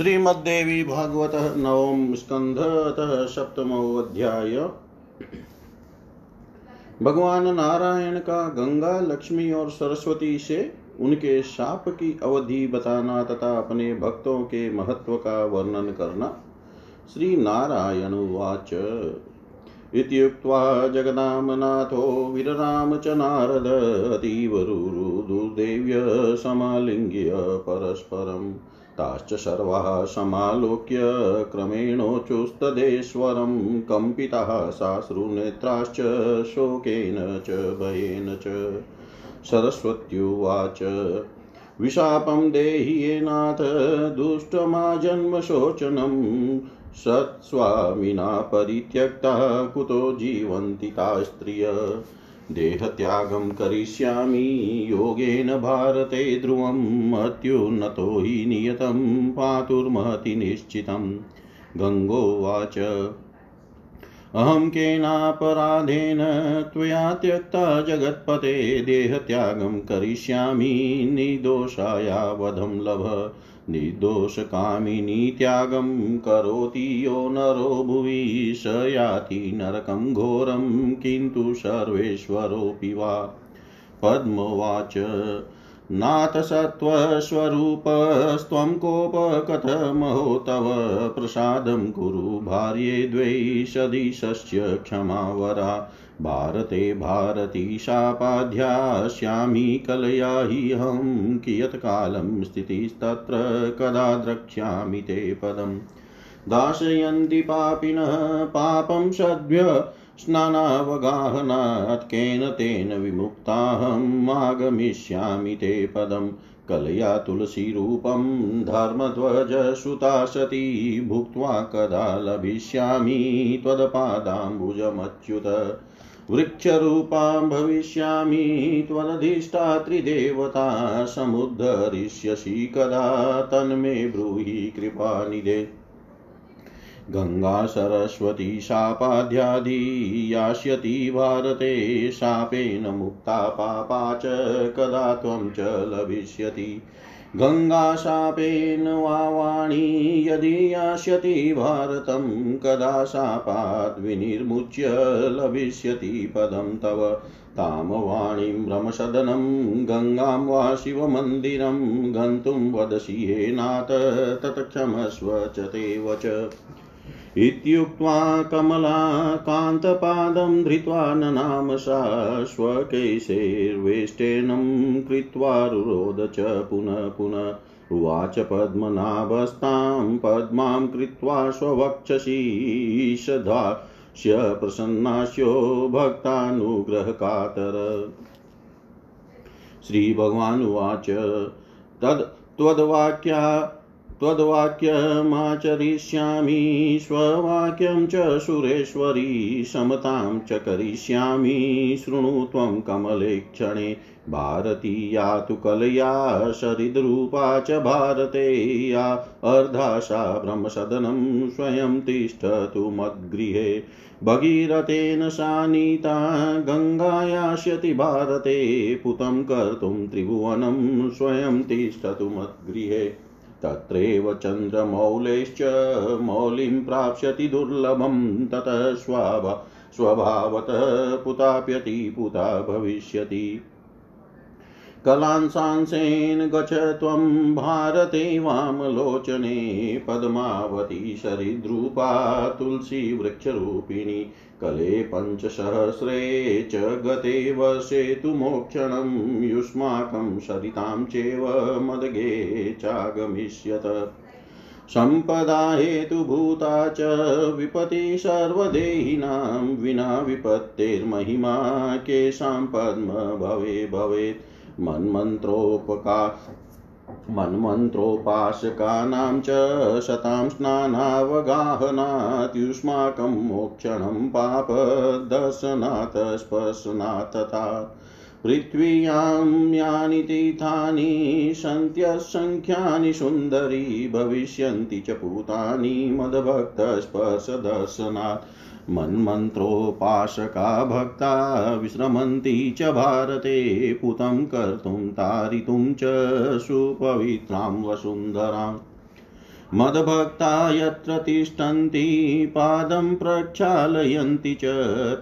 श्रीमद्देवी भागवत नवम स्कंध सप्तमो अध्याय भगवान नारायण का गंगा, लक्ष्मी और सरस्वती से उनके शाप की अवधि बताना तथा अपने भक्तों के महत्व का वर्णन करना। श्री नारायण उवाच। इत्युक्त्वा जगदामनाथो विरराम च नारद अतीव रुरुदुर्देव्य समालिङ्ग्य परस्परम्। ताश्च सर्वाः समालोक्य क्रमेणोचुस्तदेश्वरं कम्पिताः साश्रुनेत्राश्च शोकेन च भयेन च। सरस्वत्युवाच, विशापं देहि येनाथ दुष्टमाजन्मशोचनं सत्स्वामिना परित्यक्ता, कुतो जीवन्ति ता स्त्रिय देहत्यागं करिष्यामि। योगेन भारते ध्रुवम् अत्युन्नतो हि नियतं, पातुर्महति निश्चितं गङ्गोवाच। अहं केनापराधेन त्वया त्यक्ता जगत्पते। देहत्यागं करिष्यामि निर्दोषाया वधं लभ। निर्दोषकामिनी त्यागं करोति यो नरो भुवि स याति नरकं घोरं किन्तु सर्वेश्वरोऽपि वा। पद्मोवाच नाथ सत्त्वस्वरूपस्त्वं कोपकथमहो तव प्रसादं कुरु भार्ये द्वैषदिशस्य क्षमावरा। भारते भारती शापाध्यास्यामि कलया हि अहं कियत्कालं स्थितिस्तत्र कदा द्रक्ष्यामि ते पदम् दाशयन्ति पापिनः पापं सद्भ्य स्नानावगाहनात् केन तेन विमुक्ताहम् आगमिष्यामि ते पदम् कलया तुलसीरूपं धर्मध्वजसुता सती भुक्त्वा कदा लभिष्यामि त्वदपादाम्बुजमच्युत। वृक्षरूपां भविष्यामि त्वदधिष्ठात्रिदेवता समुद्धरिष्यसि कदा तन्मे ब्रूहि कृपानिधे गङ्गा सरस्वती शापाध्यादि, यास्यति भारते, शापेन मुक्ता पापा च, कदा त्वं च लभिष्यति। गङ्गाशापेन वा वाणी यदि यास्यति भारतं, कदा शापाद् विनिर्मुच्य लभिष्यति पदं तव। तां वाणीं भ्रमसदनं गङ्गां वा शिवमन्दिरं, गन्तुं वदसि हे नाथ तत्क्षमस्व च ते वच। इत्युक्त्वा कमलाकान्तपादं धृत्वा ननाम सा स्वकेशैर्वेष्टेनं कृत्वा रुरोद च पुनः पुनः उवाच पद्मनाभस्तां, पद्मां कृत्वा स्ववक्षसि सदास्य प्रसन्नास्यो भक्तानुग्रहकातर। श्रीभगवानुवाच तद् त्वद्वाक्या त्वद्वाक्यमाचरिष्यामि स्ववाक्यं च सुरेश्वरी, समतां च करिष्यामि, शृणु त्वं कमले क्षणे भारतीया तु कलया शरीद्रूपा च भारते या अर्धाशा ब्रह्मसदनं स्वयं तिष्ठतु मद्गृहे। भगीरथेन सा नीता गङ्गायास्यति भारते, पुतं कर्तुं त्रिभुवनं स्वयं तिष्ठतु मद्गृहे। तत्रैव चन्द्रमौलेश्च मौलिं प्राप्स्यति दुर्लभं, ततः स्वभा, स्वभावतः पुताप्यति, पुता भविष्यति। कलांसांसेन गच त्वं भारते वामलोचने, पद्मावती शरीद्रूपा तुलसीवृक्षरूपिणी कले पञ्चसहस्रे च गते वर्षे तु मोक्षणं युष्माकं सरितां चैव मदगे चागमिष्यत। सम्पदा हेतुभूता च विपति सर्वदेहिनां विना विपत्तेर्महिमा केषां पद्म भवे भवेत्। मन्मन्त्रोपका मन्मन्त्रोपासकानां च शतां स्नानावगाहनात् युष्माकं मोक्षणं पापदर्शनात् स्पर्शनात् तथा पृथ्व्यां यानि तीर्थानि, सन्त्यसङ्ख्यानि सुन्दरी भविष्यन्ति च पूतानि मदभक्तस्पर्शदर्शनात्। मन्मन्त्रोपासका भक्ता विश्रमन्ति च भारते, पुतं कर्तुं तारितुं च सुपवित्रां वसुन्धराम्। मद्भक्ता यत्र तिष्ठन्ति, पादं प्रक्षालयन्ति च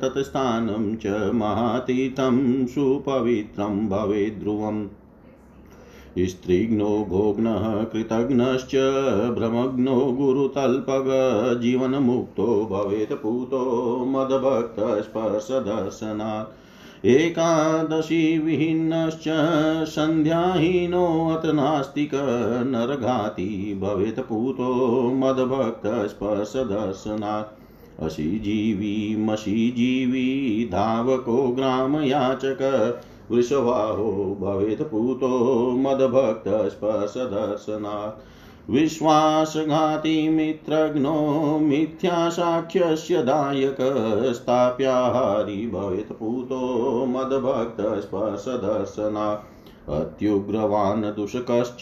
तत्स्थानं च महातीतं सुपवित्रं ध्रुवम् स्त्रीघ्नो भोग्नः कृतघ्नश्च भ्रमग्नो गुरुतल्पग जीवनमुक्तो भवेत् पूतो मदभक्तस्पर्शदर्शनात्। एकादशी विहीनश्च सन्ध्याहीनोऽत नास्तिक नरघाती भवेत् पूतो मदभक्तस्पर्शदर्शनात्। अशिजीवी मशिजीवी धावको ग्रामयाचक वृषवाहो भवेत् पूतो मदभक्तस्पर्शदर्शनात्। विश्वासघाती मित्रघ्नो मिथ्यासाक्ष्यस्य दायकस्ताप्याहारी भवेत् पूतो मदभक्तस्पर्शदर्शनात्। अत्युग्रवान् दुषकश्च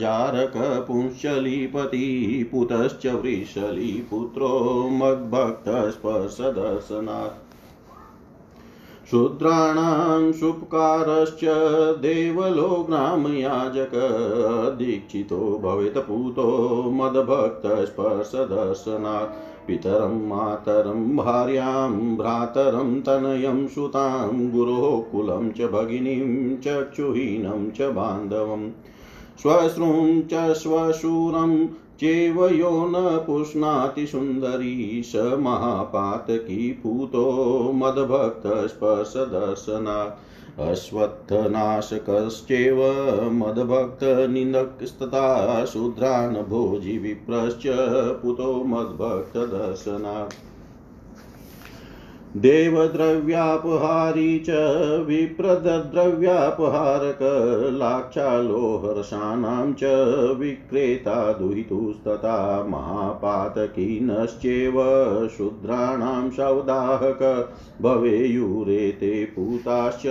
जारकपुंश्चलीपति पुतश्च वृषलीपुत्रो मद्भक्तस्पर्शदर्शनात्। शूद्राणां सुपकारश्च देवलो ग्रामयाजक दीक्षितो भवेत् पूतो मदभक्तस्पर्शदर्शनात्। पितरं, मातरं, भार्यां, भ्रातरं, तनयं, सुतां गुरोः कुलं च भगिनीं, चक्षुहीनं च बान्धवम् श्वश्रूं च श्वशूरं चेव यो न पुष्णाति सुन्दरी स महापातकी पूतो मद्भक्तस्पर्शदर्शना अश्वत्थनाशकश्चैव मद्भक्तनिन्दकस्तथा शूद्रान् भोजि विप्रश्च पुतो मद्भक्तदर्शनात्। देवद्रव्यापहारी च विप्रदद्रव्यापहारकलाक्षालोहर्षाणां च विक्रेता दुहितुस्तथा महापातकीनश्चेव शूद्राणां सौदाहक भवेयुरेते पूताश्च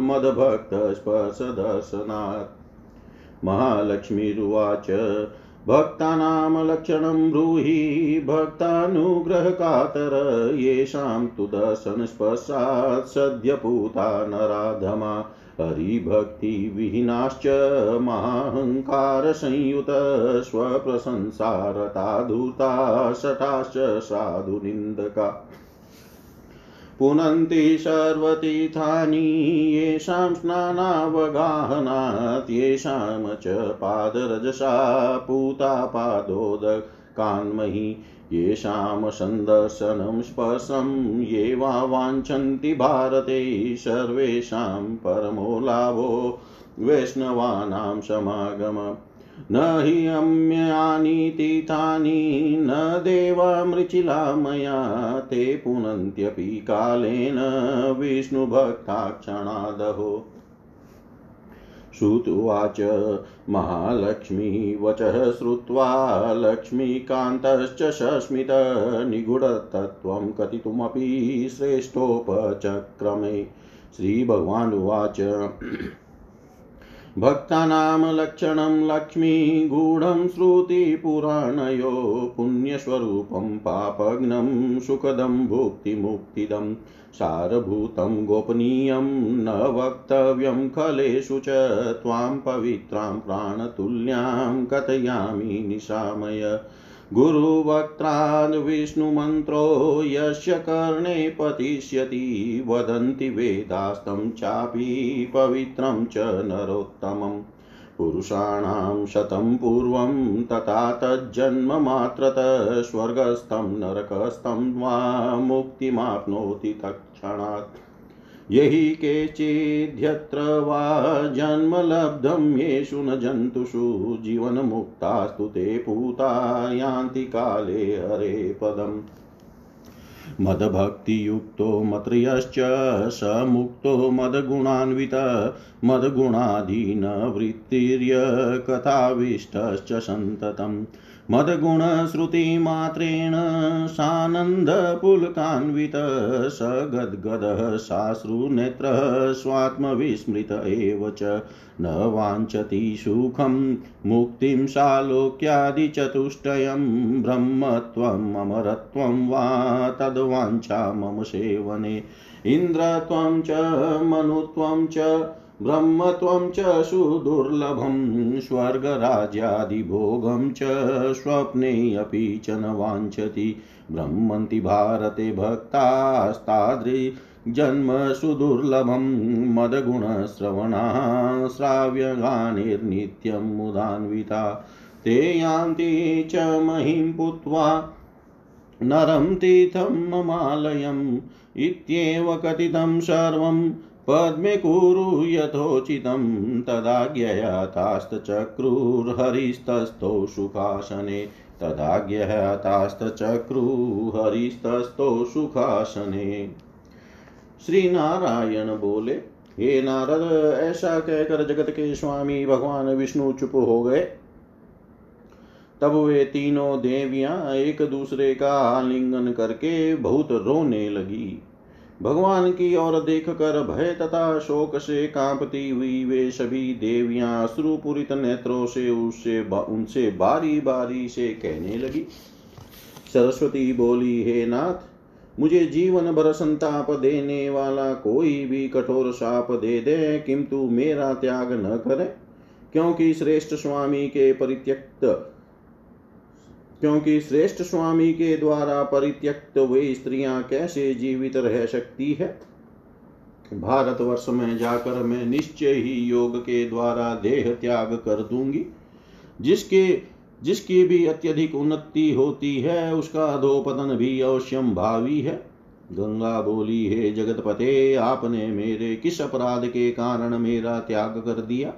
मदभक्तस्पर्शदर्शनात्। महालक्ष्मीरुवाच भक्तानां लक्षणं ब्रूहि, भक्तानुग्रहकातर, येषां तु दर्शनस्पर्शात् सद्यपूता नराधमा। हरिभक्तिविहीनाश्च महाहङ्कारसंयुत स्वप्रशंसारता धूता शठाश्च साधुनिन्दका पुनन्ति सर्वतीर्थानि येषां स्नानावगाहनात् च पादरजसा पूता पादोदकान्महि येषां सन्दर्शनं स्पर्शं, ये वा वाञ्छन्ति भारते, सर्वेषां परमो लाभो, वैष्णवानां समागम। न हि अम्यानि तीर्थानि न देवामृचिला मया ते पुनन्त्यपि कालेन विष्णुभक्ताक्षणादहो। महालक्ष्मी वचः श्रुत्वा लक्ष्मीकान्तश्च सस्मित निगूढतत्त्वं कथितुमपि श्रेष्ठोपचक्रमे। श्रीभगवानुवाच भक्तानां लक्षणं लक्ष्मीगूढं श्रुतिपुराणयो पुण्यस्वरूपं पापघ्नं सुखदं भुक्तिमुक्तिदं सारभूतं गोपनीयं न वक्तव्यं खलेषु च त्वां पवित्रां प्राणतुल्यां कथयामि निशामय। गुरुवक्त्राद् विष्णुमन्त्रो यस्य कर्णे पतिष्यति, वदन्ति वेदास्तं चापि पवित्रं च नरोत्तमम्। पुरुषाणां शतं पूर्वं तथा तज्जन्ममात्रतः स्वर्गस्थं नरकस्थं वा मुक्तिमाप्नोति तत्क्षणात्। यहि केचिद्यत्र वा जन्म लब्धं येषु न जन्तुषु जीवनमुक्तास्तु ते पूता यान्ति काले हरे पदम्। मदभक्तियुक्तो मत्रयश्च स मुक्तो मदगुणान्वित मदगुणाधीनवृत्तिर्य सन्ततम्। मदगुणश्रुतिमात्रेण सानन्दपुलकान्वित स गद्गदः साश्रुनेत्रः स्वात्मविस्मृत एव च न वाञ्छति सुखं मुक्तिं सालोक्यादिचतुष्टयं ब्रह्मत्वम् अमरत्वं वा तद्वाञ्छा मम सेवने इन्द्रत्वं च मनुत्वं च ब्रह्म त्वं च सुदुर्लभं, स्वर्गराज्यादिभोगं च स्वप्ने अपि च न वाञ्छति। ब्रह्मन्ति भारते भक्तास्तादृ जन्म सुदुर्लभं मदगुणश्रवणा श्राव्यगानिर्नित्यं मुदान्विता। ते यान्ति च महिं पुत्वा, नरं तीर्थं ममालयम्, इत्येव कथितं सर्वं पद्मे कुरु यथोचितं तदाज्ञया तास्तचक्रुर्हरिस्तस्थौ सुखासने तदाज्ञया तास्तचक्रुर्हरिस्तस्थौ सुखासने श्री नारायण बोले, हे नारद, ऐसा कहकर जगत के स्वामी भगवान विष्णु चुप हो गए। तब वे तीनों देवियाँ एक दूसरे का आलिंगन करके बहुत रोने लगी। भगवान की ओर देख कर भय तथा शोक से कांपती हुई वे सभी देवियाँ अश्रुपूरित नेत्रों से उससे उनसे बारी बारी से कहने लगी। सरस्वती बोली, हे नाथ, मुझे जीवन भर संताप देने वाला कोई भी कठोर शाप दे दे, किंतु मेरा त्याग न करे, क्योंकि श्रेष्ठ स्वामी के परित्यक्त क्योंकि श्रेष्ठ स्वामी के द्वारा परित्यक्त वे स्त्रियाँ कैसे जीवित रह सकती है? भारतवर्ष में जाकर मैं निश्चय ही योग के द्वारा देह त्याग कर दूँगी। जिसके, जिसकी भी अत्यधिक उन्नति होती है, उसका अधोपतन भी अवश्यम भावी है। गंगा बोली, हे जगत पते आपने मेरे किस अपराध के कारण मेरा त्याग कर दिया?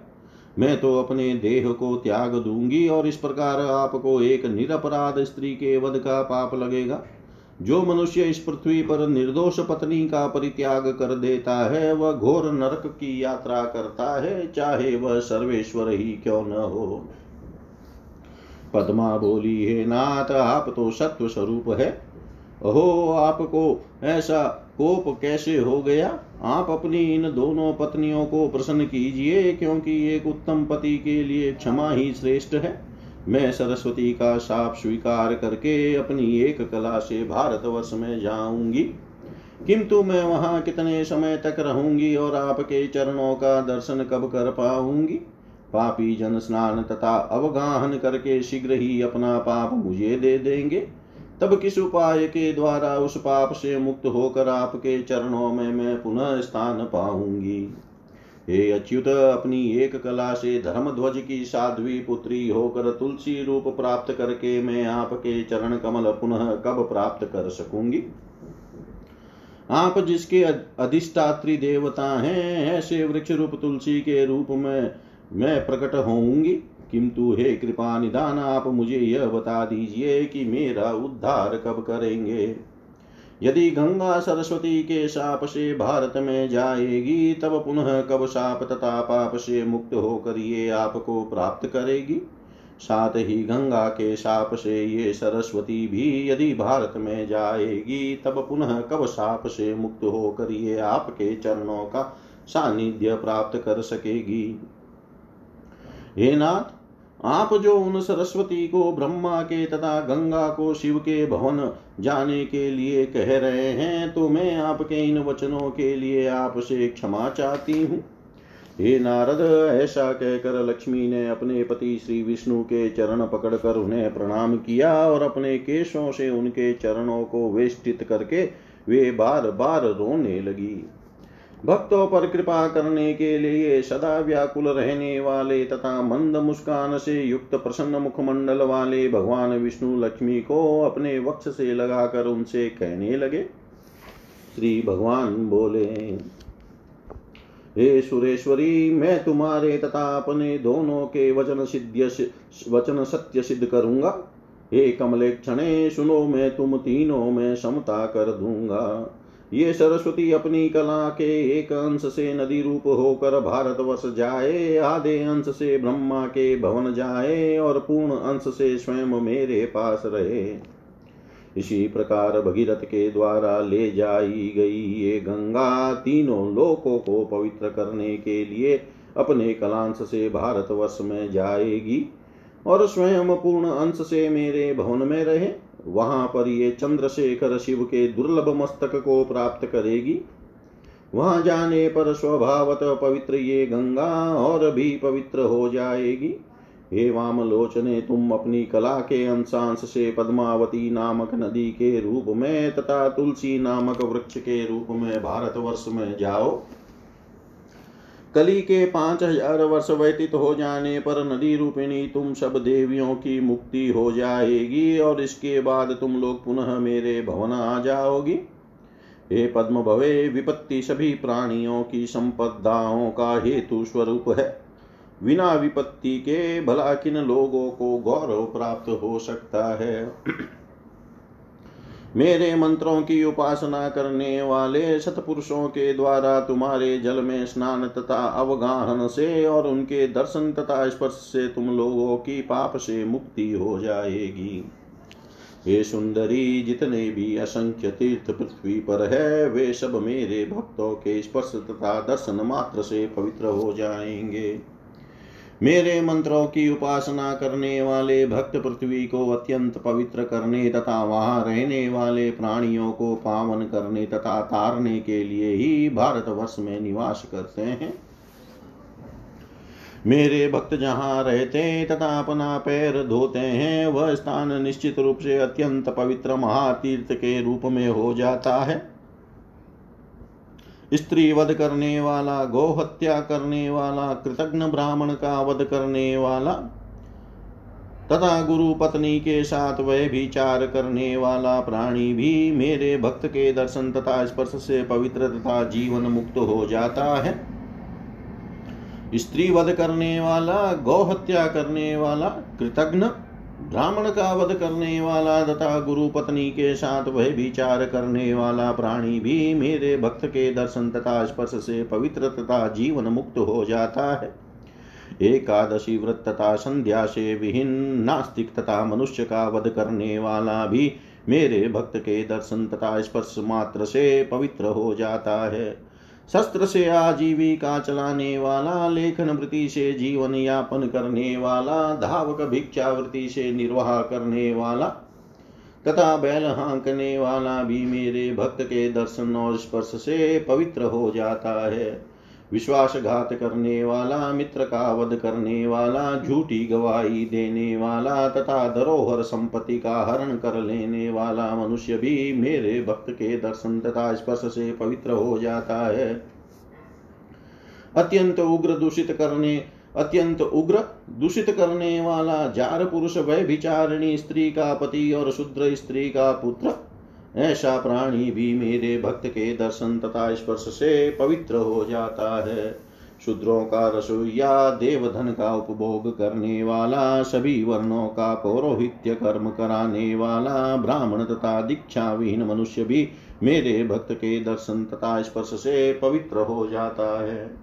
मैं तो अपने देह को त्याग दूँगी और इस प्रकार आपको एक निरपराध स्त्री के वध का पाप लगेगा। जो मनुष्य इस पृथ्वी पर निर्दोष पत्नी का परित्याग कर देता है, वह घोर नरक की यात्रा करता है, चाहे वह सर्वेश्वर ही क्यों न हो। पद्मा बोली, हे नाथ, आप तो सत्व स्वरूप है। अहो आपको ऐसा कोप कैसे हो गया? आप अपनी इन दोनों पत्नियों को प्रसन्न कीजिए, क्योंकि एक उत्तम पति के लिए क्षमा ही श्रेष्ठ है। मैं सरस्वती का साप स्वीकार करके अपनी एक कला से भारतवर्ष में जाऊँगी। किंतु मैं वहाँ कितने समय तक रहूँगी और आपके चरणों का दर्शन कब कर पाऊँगी? पापी जन स्नान तथा अवगाहन करके शीघ्र ही अपना पाप मुझे दे देंगे। तब किस उपाय के द्वारा उस पाप से मुक्त होकर आपके चरणों में मैं पुनः स्थान पाऊँगी? हे अच्युत, अपनी एक कला से धर्म ध्वज की साध्वी पुत्री होकर तुलसी रूप प्राप्त करके मैं आपके चरण कमल पुनः कब प्राप्त कर सकूँगी? आप जिसके अधिष्ठात्री देवता हैं, ऐसे वृक्ष रूप तुलसी के रूप में मैं प्रकट होऊँगी। किंतु हे कृपा निदान, आप मुझे यह बता दीजिए कि मेरा उद्धार कब करेंगे? यदि गंगा सरस्वती के साप से भारत में जाएगी, तब पुनः कब साप तथा पाप से मुक्त होकर ये आपको प्राप्त करेगी? साथ ही गंगा के साप से ये सरस्वती भी यदि भारत में जाएगी, तब पुनः कब साप से मुक्त होकर ये आपके चरणों का सानिध्य प्राप्त कर सकेगी? हे नाथ आप जो उन सरस्वती को, ब्रह्मा के तथा गंगा को, शिव के भवन जाने के लिए कह रहे हैं तो मैं आपके इन वचनों के लिए आपसे क्षमा चाहती हूँ। हे नारद, ऐसा कहकर लक्ष्मी ने अपने पति श्री विष्णु के चरण पकड़कर उन्हें प्रणाम किया और अपने केशों से उनके चरणों को वेष्टित करके वे बार बार रोने लगी। भक्तों पर कृपा करने के लिए सदा व्याकुल रहने वाले तथा मंद मुस्कान से युक्त प्रसन्न मुखमंडल वाले भगवान विष्णु लक्ष्मी को अपने वक्ष से लगाकर उनसे कहने लगे, श्री भगवान बोले, हे सुरेश्वरी, मैं तुम्हारे तथा अपने दोनों के वचन सिद्ध वचन सत्य सिद्ध करूँगा। हे कमले क्षणे सुनो, मैं तुम तीनों में समता कर दूँगा। ये सरस्वती अपनी कला के एक अंश से नदी रूप होकर भारतवर्ष जाए, आधे अंश से ब्रह्मा के भवन जाए और पूर्ण अंश से स्वयं मेरे पास रहे। इसी प्रकार भगीरथ के द्वारा ले जाई गई ये गंगा तीनों लोकों को पवित्र करने के लिए अपने कलांश से भारतवर्ष में जाएगी और स्वयं पूर्ण अंश से मेरे भवन में रहे। वहाँ पर ये चंद्रशेखर शिव के दुर्लभ मस्तक को प्राप्त करेगी। वहाँ जाने पर स्वभावत पवित्र ये गंगा और भी पवित्र हो जाएगी। हे वामलोचने, तुम अपनी कला के अंशांश से पद्मावती नामक नदी के रूप में तथा तुलसी नामक वृक्ष के रूप में भारतवर्ष में जाओ। कली के पाँच हज़ार वर्ष व्यतीत हो जाने पर नदी रूपिणी तुम सब देवियों की मुक्ति हो जाएगी और इसके बाद तुम लोग पुनः मेरे भवन आ जाओगी। हे पद्म भवे, विपत्ति सभी प्राणियों की संपदाओं का हेतु स्वरूप है। बिना विपत्ति के भला किन लोगों को गौरव प्राप्त हो सकता है? मेरे मंत्रों की उपासना करने वाले सतपुरुषों के द्वारा तुम्हारे जल में स्नान तथा अवगाहन से और उनके दर्शन तथा स्पर्श से तुम लोगों की पाप से मुक्ति हो जाएगी। ये सुंदरी, जितने भी असंख्य तीर्थ पृथ्वी पर है, वे सब मेरे भक्तों के स्पर्श तथा दर्शन मात्र से पवित्र हो जाएँगे। मेरे मंत्रों की उपासना करने वाले भक्त पृथ्वी को अत्यंत पवित्र करने तथा वहाँ रहने वाले प्राणियों को पावन करने तथा तारने के लिए ही भारतवर्ष में निवास करते हैं। मेरे भक्त जहाँ रहते तथा अपना पैर धोते हैं, वह स्थान निश्चित रूप से अत्यंत पवित्र महातीर्थ के रूप में हो जाता है। स्त्री वध करने वाला गौ हत्या करने वाला कृतज्ञ ब्राह्मण का वध करने वाला, तथा गुरु पत्नी के साथ वह विचार करने वाला प्राणी भी मेरे भक्त के दर्शन तथा स्पर्श से पवित्र तथा जीवन मुक्त हो जाता है। स्त्री वध करने वाला गौ हत्या करने वाला कृतज्ञ ब्राह्मण का वध करने वाला तथा गुरु पत्नी के साथ वह विचार करने वाला प्राणी भी मेरे भक्त के दर्शन तथा स्पर्श से पवित्र तथा जीवन मुक्त हो जाता है। एकादशी व्रत तथा संध्या से विहीन नास्तिक तथा मनुष्य का वध करने वाला भी मेरे भक्त के दर्शन तथा स्पर्श मात्र से पवित्र हो जाता है। शस्त्र से आजीविका चलाने वाला, लेखन वृत्ति से जीवन यापन करने वाला, धावक भिक्षा वृत्ति से निर्वाह करने वाला, तथा बैल हाँकने वाला भी मेरे भक्त के दर्शन और स्पर्श से पवित्र हो जाता है। विश्वासघात करने वाला मित्र का वध करने वाला झूठी गवाही देने वाला तथा धरोहर संपत्ति का हरण कर लेने वाला मनुष्य भी मेरे भक्त के दर्शन तथा स्पर्श से पवित्र हो जाता है। अत्यंत उग्र दूषित करने, अत्यंत उग्र दूषित करने वाला जार पुरुष वह विचारणी स्त्री का पति और शुद्र स्त्री का पुत्र ऐसा प्राणी भी मेरे भक्त के दर्शन तथा स्पर्श से पवित्र हो जाता है। शूद्रों का रसोईया देवधन का उपभोग करने वाला, सभी वर्णों का पौरोहित्य कर्म कराने वाला, ब्राह्मण तथा दीक्षा विहीन मनुष्य भी मेरे भक्त के दर्शन तथा स्पर्श से पवित्र हो जाता है।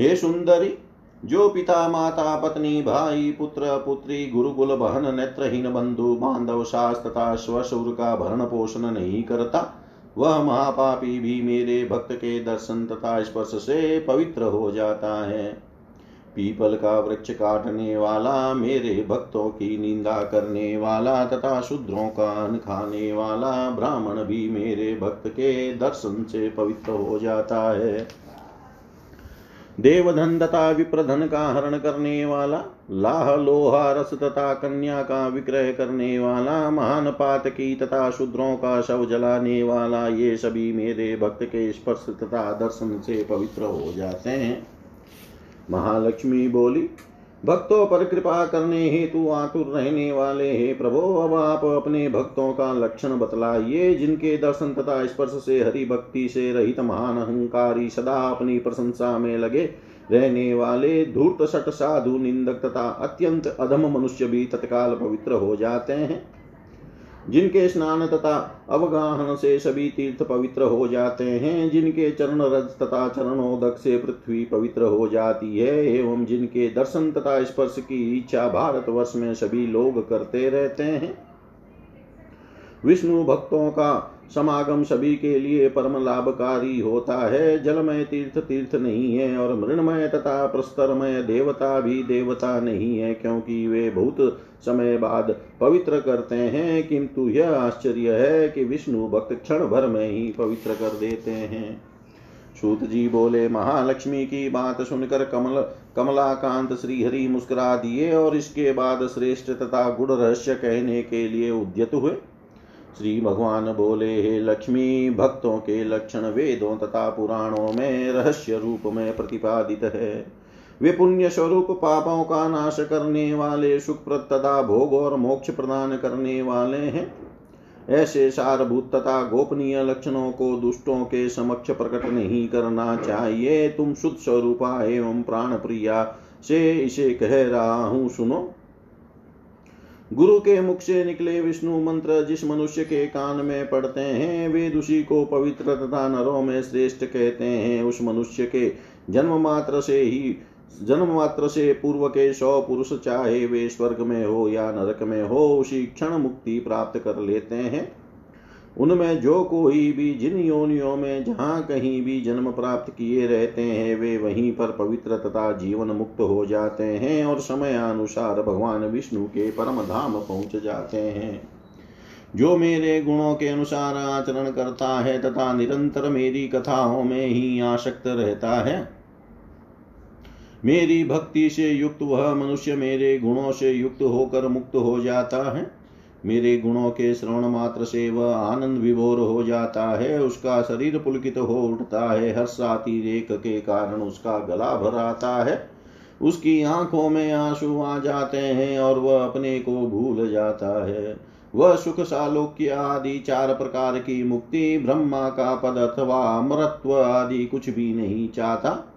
हे सुंदरी जो पिता, माता, पत्नी, भाई, पुत्र, पुत्री, गुरुकुल, बहन, नेत्रहीन बंधु, बांधव सास तथा स्वसुर का भरण पोषण नहीं करता, वह महापापी भी मेरे भक्त के दर्शन तथा स्पर्श से पवित्र हो जाता है। पीपल का वृक्ष काटने वाला, मेरे भक्तों की निंदा करने वाला तथा शूद्रों का अन्न खाने वाला ब्राह्मण भी मेरे भक्त के दर्शन से पवित्र हो जाता है। देवधन तथा विप्रधन का हरण करने वाला लाह लोहा रस तथा कन्या का विक्रय करने वाला महान पातकी तथा शूद्रों का शव जलाने वाला ये सभी मेरे भक्त के स्पर्श तथा दर्शन से पवित्र हो जाते हैं। महालक्ष्मी बोली भक्तों पर कृपा करने हेतु आतुर रहने वाले हे प्रभो, अब आप अपने भक्तों का लक्षण बतलाइए, जिनके दर्शन तथा स्पर्श से हरि भक्ति से रहित महान अहंकारी सदा अपनी प्रशंसा में लगे रहने वाले धूर्त सट साधु, निंदक तथा अत्यंत अधम मनुष्य भी तत्काल पवित्र हो जाते हैं। जिनके स्नान तथा अवगाहन से सभी तीर्थ पवित्र हो जाते हैं, जिनके चरण रज तथा चरणोदक से पृथ्वी पवित्र हो जाती है, एवं जिनके दर्शन तथा स्पर्श की इच्छा भारतवर्ष में सभी लोग करते रहते हैं। विष्णु भक्तों का समागम सभी के लिए परम लाभकारी होता है। जलमय तीर्थ तीर्थ नहीं है और मृणमय तथा प्रस्तरमय देवता भी देवता नहीं है, क्योंकि वे बहुत समय बाद पवित्र करते हैं। किंतु यह आश्चर्य है कि विष्णु भक्त क्षण भर में ही पवित्र कर देते हैं। सूत जी बोले, महालक्ष्मी की बात सुनकर कमल, कमलाकांत श्रीहरि मुस्कुरा दिए और इसके बाद श्रेष्ठ तथा गुण रहस्य कहने के लिए उद्यत हुए। श्री भगवान बोले, हे लक्ष्मी, भक्तों के लक्षण वेदों तथा पुराणों में रहस्य रूप में प्रतिपादित है। वे पुण्य स्वरूप पापों का नाश करने वाले सुख तथा भोग और मोक्ष प्रदान करने वाले हैं। ऐसे सारभूत तथा गोपनीय लक्षणों को दुष्टों के समक्ष प्रकट नहीं करना चाहिए। तुम शुद्ध स्वरूपा एवं प्राण प्रिया से इसे कह रहा हूँ, सुनो। गुरु के मुख से निकले विष्णु मंत्र जिस मनुष्य के कान में पड़ते हैं, वे दुषि को पवित्र तथा नरों में श्रेष्ठ कहते हैं। उस मनुष्य के जन्म मात्र से ही, जन्म मात्र से पूर्व के सौ पुरुष चाहे वे स्वर्ग में हो या नरक में हो, उसी क्षण मुक्ति प्राप्त कर लेते हैं। उनमें जो कोई भी जिन योनियों में जहाँ कहीं भी जन्म प्राप्त किए रहते हैं, वे वहीं पर पवित्र तथा जीवन मुक्त हो जाते हैं और समय अनुसार भगवान विष्णु के परम धाम पहुँच जाते हैं। जो मेरे गुणों के अनुसार आचरण करता है तथा निरंतर मेरी कथाओं में ही आसक्त रहता है, मेरी भक्ति से युक्त वह मनुष्य मेरे गुणों से युक्त होकर मुक्त हो जाता है। मेरे गुणों के श्रवण मात्र से वह आनंद विभोर हो जाता है, उसका शरीर पुलकित हो उठता है हर्षातिरेक के कारण उसका गला भर आता है। उसकी आँखों में आँसू आ जाते हैं और वह अपने को भूल जाता है। वह सुख सालोक्य आदि चार प्रकार की मुक्ति, ब्रह्मा का पद अथवा अमरत्व आदि कुछ भी नहीं चाहता।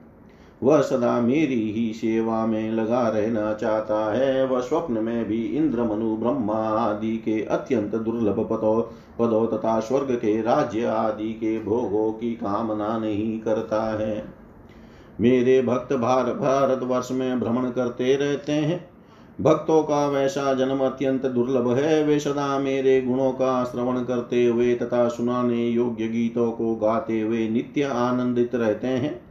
वह सदा मेरी ही सेवा में लगा रहना चाहता है। वह स्वप्न में भी इंद्र, मनु, ब्रह्मा आदि के अत्यंत दुर्लभ पदों पदों तथा स्वर्ग के राज्य आदि के भोगों की कामना नहीं करता है। मेरे भक्त भार वर्ष में भ्रमण करते रहते हैं। भक्तों का वैसा जन्म अत्यंत दुर्लभ है। वे सदा मेरे गुणों का श्रवण करते हुए तथा सुनाने योग्य गीतों को गाते हुए नित्य आनंदित रहते हैं।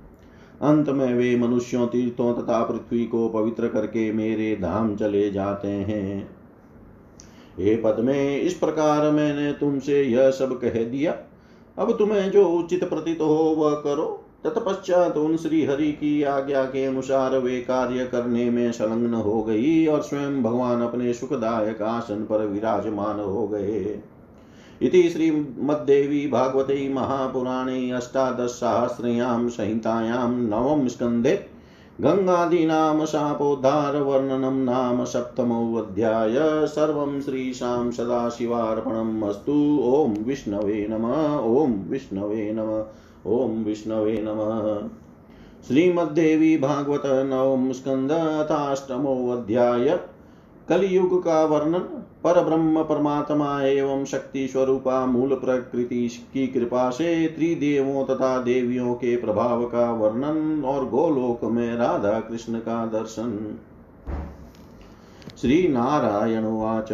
अंत में वे मनुष्यों तीर्थों तथा पृथ्वी को पवित्र करके मेरे धाम चले जाते हैं। हे पद में इस प्रकार मैंने तुमसे यह सब कह दिया। अब तुम्हें जो उचित प्रतीत हो वह करो। तत्पश्चात उन श्री हरि की आज्ञा के अनुसार वे कार्य करने में संलग्न हो गई और स्वयं भगवान अपने सुखदायक आसन पर विराजमान हो गए। इति श्रीमद्देवी भागवते महापुराणे अष्टादशसहस्रयां संहितायां नवम स्कन्धे गङ्गादीनां शापोद्धारवर्णनं नाम सप्तमोऽध्याय सर्वं श्रीशां सदाशिवार्पणम् अस्तु। ॐ विष्णवे नम। ॐ विष्णवे नम। ॐ विष्णवे नमः। श्रीमद्देवी भागवत नवम स्कंद अथाष्टमोऽध्याय कलयुग का वर्णन। पर ब्रह्म परमात्मा एवं शक्ति स्वरूपा मूल प्रकृति की कृपा से त्रिदेवों तथा देवियों के प्रभाव का वर्णन और गोलोक में राधा कृष्ण का दर्शन। श्री नारायण उवाच।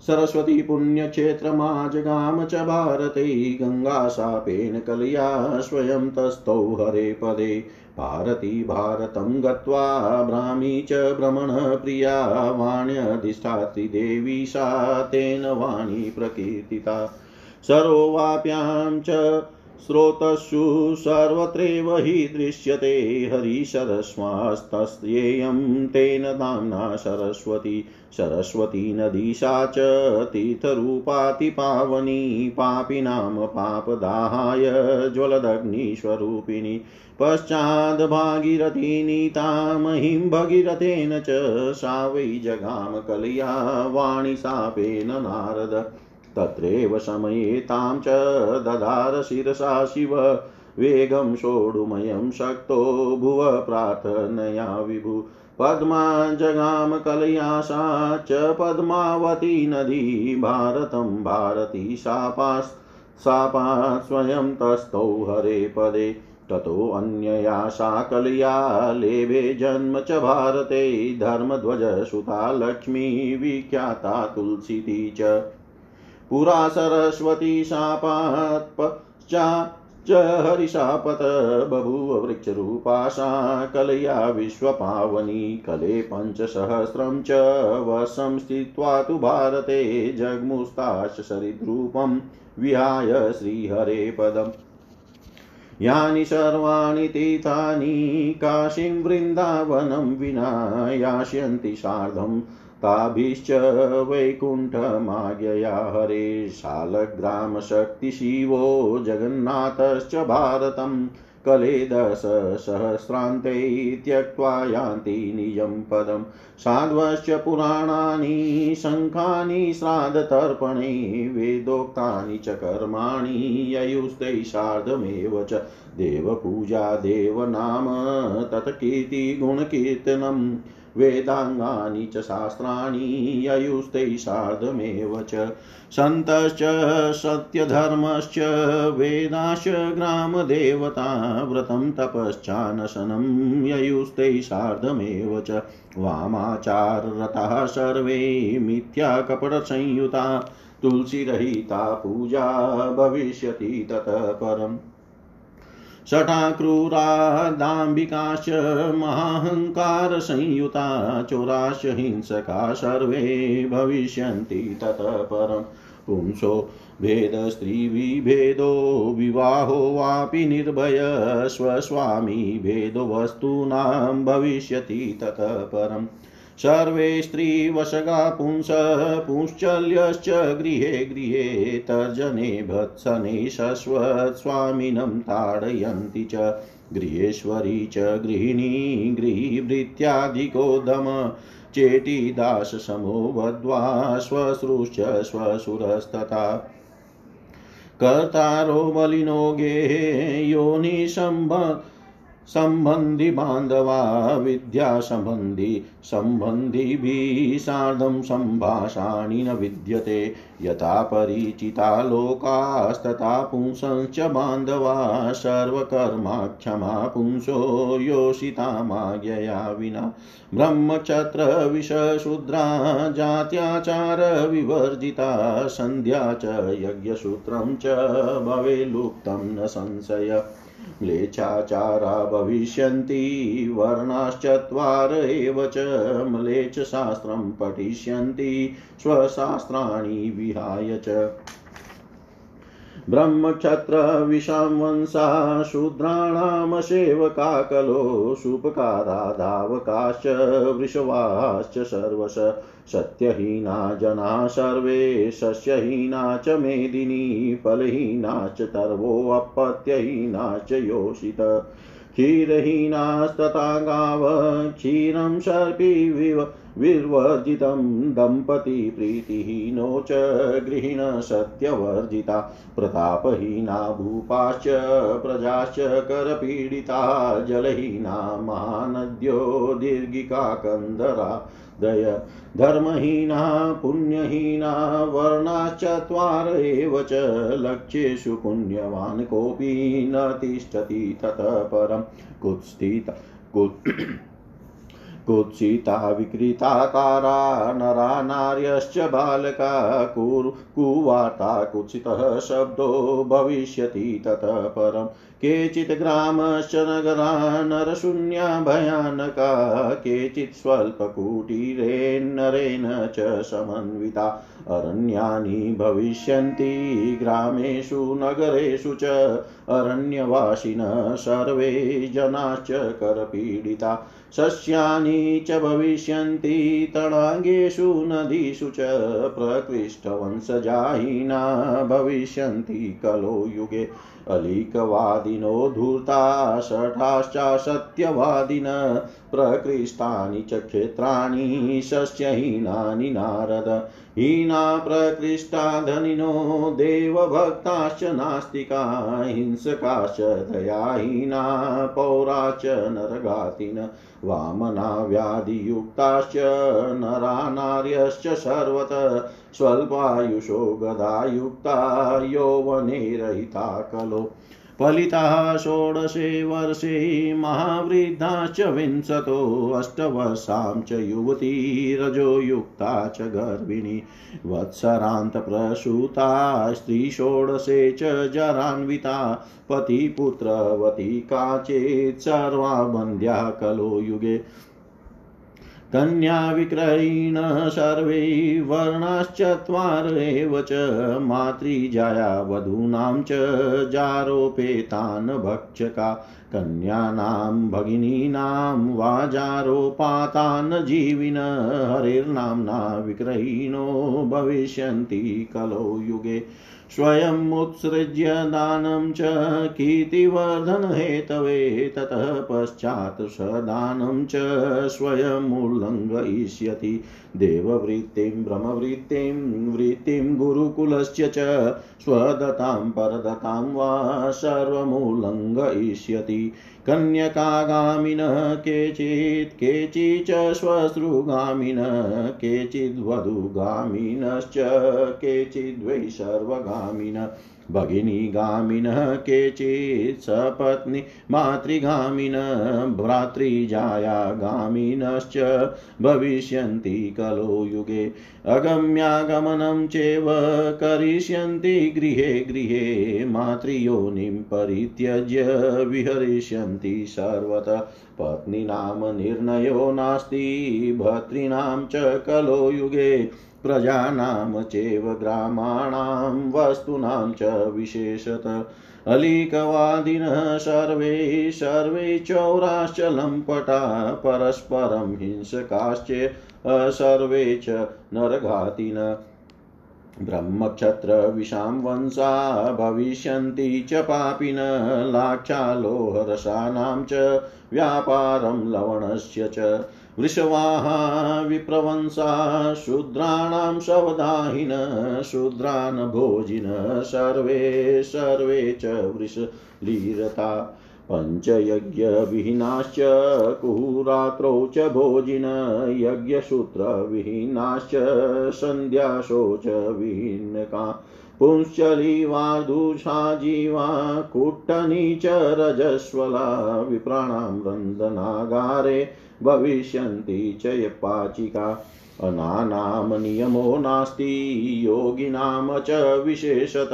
सरस्वती पुण्यक्षेत्रमा जगाम च भारते गङ्गाशापेन कलया स्वयं तस्थौ हरे पदे। भारती भारतं गत्वा भ्रामी च भ्रमणप्रिया वाण्यधिष्ठात्रि देवी सा तेन वाणी प्रकीर्तिता। सरोवाप्यां च स्रोतस्सु सर्वत्रैव हि दृश्यते हरिशरस्वास्तस्येयं तेन नाम्ना सरस्वती। सरस्वती नदी सा च तीर्थरूपातिपावनी पापिनां पापदाहाय ज्वलदग्निस्वरूपिणी। पश्चाद्भागीरथी नीता महिं भगीरथेन च सा वै जगाम कलया वाणिशापेन नारद। तत्रैव समये तां च ददार शिरसा शिव। वेगं सोढुमयं शक्तो भुव प्रार्थनया विभु। पद्मा जगाम कलया सा च पद्मावती नदी भारतं भारती शापास् शापात् स्वयं तस्थौ हरे पदे। ततोऽन्यया साकलया लेभे जन्म च भारते धर्मध्वजसुता लक्ष्मी विख्याता तुलसीति च। पुरा सरस्वती शापात् पश्चा च हरिशापत, बभूव वृक्षरूपा सा विश्वपावनी कले पञ्चसहस्रं च वर्षं स्थित्वा तु भारते जग्मुस्ताश सरिद्रूपं विहाय श्रीहरे पदम्। यानि सर्वाणि तीर्थानि काशीं वृन्दावनं विना यास्यन्ति सार्धं। ताभिश्च वैकुण्ठमाज्ञया हरे शालग्रामशक्तिशिवो जगन्नाथश्च भारतम्। कलेदशसहस्रान्ते त्यक्त्वा यान्ति निजं पदं। साध्वश्च पुराणानि, शङ्खानि, श्राद्धतर्पणे, वेदोक्तानि च कर्माणि, ययुस्ते सार्धमेव च देवपूजा, देवनाम, तत्कीर्तिगुणकीर्तनम्। वेदाङ्गानि च शास्त्राणि ययुस्ते सार्धमेव च। सन्तश्च सत्यधर्मश्च वेदाश्च ग्रामदेवता व्रतं तपश्चानशनं ययुस्ते सार्धमेव च। वामाचाररताः सर्वे मिथ्याकपटसंयुता तुलसीरहिता पूजा भविष्यति ततः परम्। शठाक्रूरादाम्बिकाश्च महाहङ्कारसंयुता चोराश्च हिंसका सर्वे भविष्यन्ति ततः परम् पुंसो भेदस्त्रीविभेदो विवाहो वापि निर्भय स्वस्वामी भेदो वस्तूनां भविष्यति ततः परम्। सर्वे स्त्रीवशगा पुंस पुंश्चल्यश्च गृहे गृहे तर्जने भत्सने शश्वत्स्वामिनं ताडयन्ति च गृहेश्वरी च गृहिणी गृहीभृत्याधिकोदम चेटीदाससमो बद्ध्वा श्वश्रूश्च श्वशुरस्तथा कर्तारो बलिनो गेहे योनिसम्भ सम्बन्धि बान्धवा विद्यासम्बन्धि सम्बन्धिभिः सार्धं सम्भाषाणि न विद्यते। यथा परिचिता लोकास्तथा पुंसश्च बान्धवा सर्वकर्माक्षमा पुंसो योषितामाज्ञया विना। ब्रह्मक्षत्रविशशूद्रा जात्याचारविवर्जिता सन्ध्या च यज्ञसूत्रं च भवेल्लुप्तं न संशय। म्लेच्छाचारा भविष्यन्ति वर्णाश्चत्वार एव च म्लेच्छशास्त्रं पठिष्यन्ति स्वशास्त्राणि विहाय च। ब्रह्मक्षत्रविषांवंसा शूद्राणां सेवका कलो सुपकारा धावकाश्च वृषवाश्च सर्वश, सत्यहीना जना सर्वे, सस्यहीना च मेदिनी, फलहीना च तर्वोऽपत्यहीना च योषित। क्षीरहीनास्तथा गाव, क्षीरं सर्पी विव विर्वर्जितं दम्पती प्रीतिहीनो च गृहिण सत्यवर्जिता, प्रतापहीना भूपाश्च, प्रजाश्च करपीडिता, जलहीना महानद्यो दीर्घिका कन्दरा, दय धर्महीना, पुण्यहीना वर्णाश्चत्वार एव च, लक्ष्येषु पुण्यवान् कोऽपि न तिष्ठति ततः परं कुत्स्थिता कुत्सिता विकृताकारा नरा नार्यश्च बालका कुवार्ता कुत्सितः शब्दो भविष्यति ततः परम् केचित् ग्रामश्च नगरा नरशून्या भयानका, केचित् स्वल्पकुटीरेन्नरेण च समन्विता। अरण्यानि भविष्यन्ति ग्रामेषु, नगरेषु च, अरण्यवासिनः सर्वे जनाश्च करपीडिता। सस्यानि च भविष्यन्ति तडागेषु नदीषु च प्रकृष्टवंशजाहिना भविष्यन्ति कलो युगे। अलीकवादिनो धूर्ता षठाश्चासत्यवादिन प्रकृष्टानि च क्षेत्राणि, सस्यहीनानि नारद। हीना प्रकृष्टा धनिनो, देवभक्ताश्च नास्तिका, हिंसकाश्च दयाहीना, पौराश्च नरगातिन वामना व्याधियुक्ताश्च नरा नार्यश्च सर्वत। स्वल्पायुषो गदायुक्ता यौवने रहिता कलो फलिताः षोडशे वर्षे महावृद्धाश्च विंशतो अष्टवर्षां च युवती रजोयुक्ता च गर्भिणी। वत्सरान्तप्रसूता स्त्रीषोडशे च जरान्विता, पतिपुत्रवती काचेत् सर्वा बन्ध्या कलो युगे। कन्याविक्रयिण सर्वे वर्णाश्चत्वार च मातृजाया वधूनां च जारोपेतान् भक्षका। कन्यानां भगिनीनां वाजारोपातान् जीविन हरिर्नाम्ना विक्रयिणो भविष्यन्ति कलो युगे। स्वयमुत्सृज्य दानं च कीर्तिवर्धनहेतवे ततः पश्चात् स दानं च स्वयमुल्लङ्घयिष्यति देववृत्तिं, ब्रह्मवृत्तिं, वृत्तिं गुरुकुलस्य च, स्वदतां, परदतां वा सर्वमुल्लङ्घयिष्यति। कन्यकागामिनः केचित् केचिच्च श्वश्रुगामिनः केचिद्वधुगामिनश्च केचिद्वै भगिनीगामिनः केचित् सपत्नी मातृगामिनः भ्रातृजायागामिनश्च भविष्यन्ति कलो युगे। अगम्यागमनं चैव करिष्यन्ति गृहे गृहे मातृयोनिं परित्यज्य विहरिष्यन्ति सर्वतः। पत्नीनां निर्णयो नास्ति भर्तॄणां च कलो युगे। प्रजानां चैव ग्रामाणां वस्तूनां च विशेषत। अलीकवादिनः सर्वे सर्वे चौराश्च लम्पटा परस्परं हिंसकाश्च, सर्वे च नरघातिन। ब्रह्मक्षत्रविषां वंशा भविष्यन्ति च पापिन, लाक्षालोहरसानां च व्यापारं लवणस्य च। वृषवाः विप्रवंसा शूद्राणां शवदाहिन शूद्रान् भोजिन सर्वे सर्वे च वृषलीरता पञ्चयज्ञविहीनाश्च कुरात्रौ च भोजिन, यज्ञसूत्रविहीनाश्च सन्ध्याशो विहीनका। पुंश्चलीवार्दुषा जीवा कुट्टनी च रजस्वला, विप्राणां रन्दनागारे भविष्यन्ति च यपाचिका अनानां नियमो नास्ति योगिनां च विशेषत,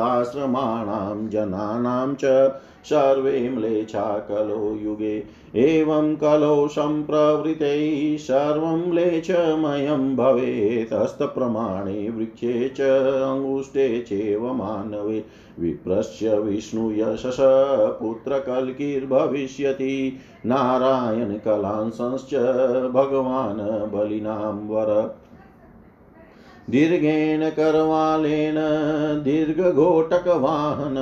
आश्रमाणां जनानां च सर्वे म्लेच्छा कलो युगे। एवं कलो सम्प्रवृतैः सर्वं म्लेच्छमयं भवेत्, हस्तप्रमाणे वृक्षे च अङ्गुष्ठे चैव मानवे। विप्रस्य विष्णुयशस पुत्रकल्किर्भविष्यति। नारायणकलांसश्च भगवान् बलिनां वर। दीर्घेण करवालेन, दीर्घघोटकवाहन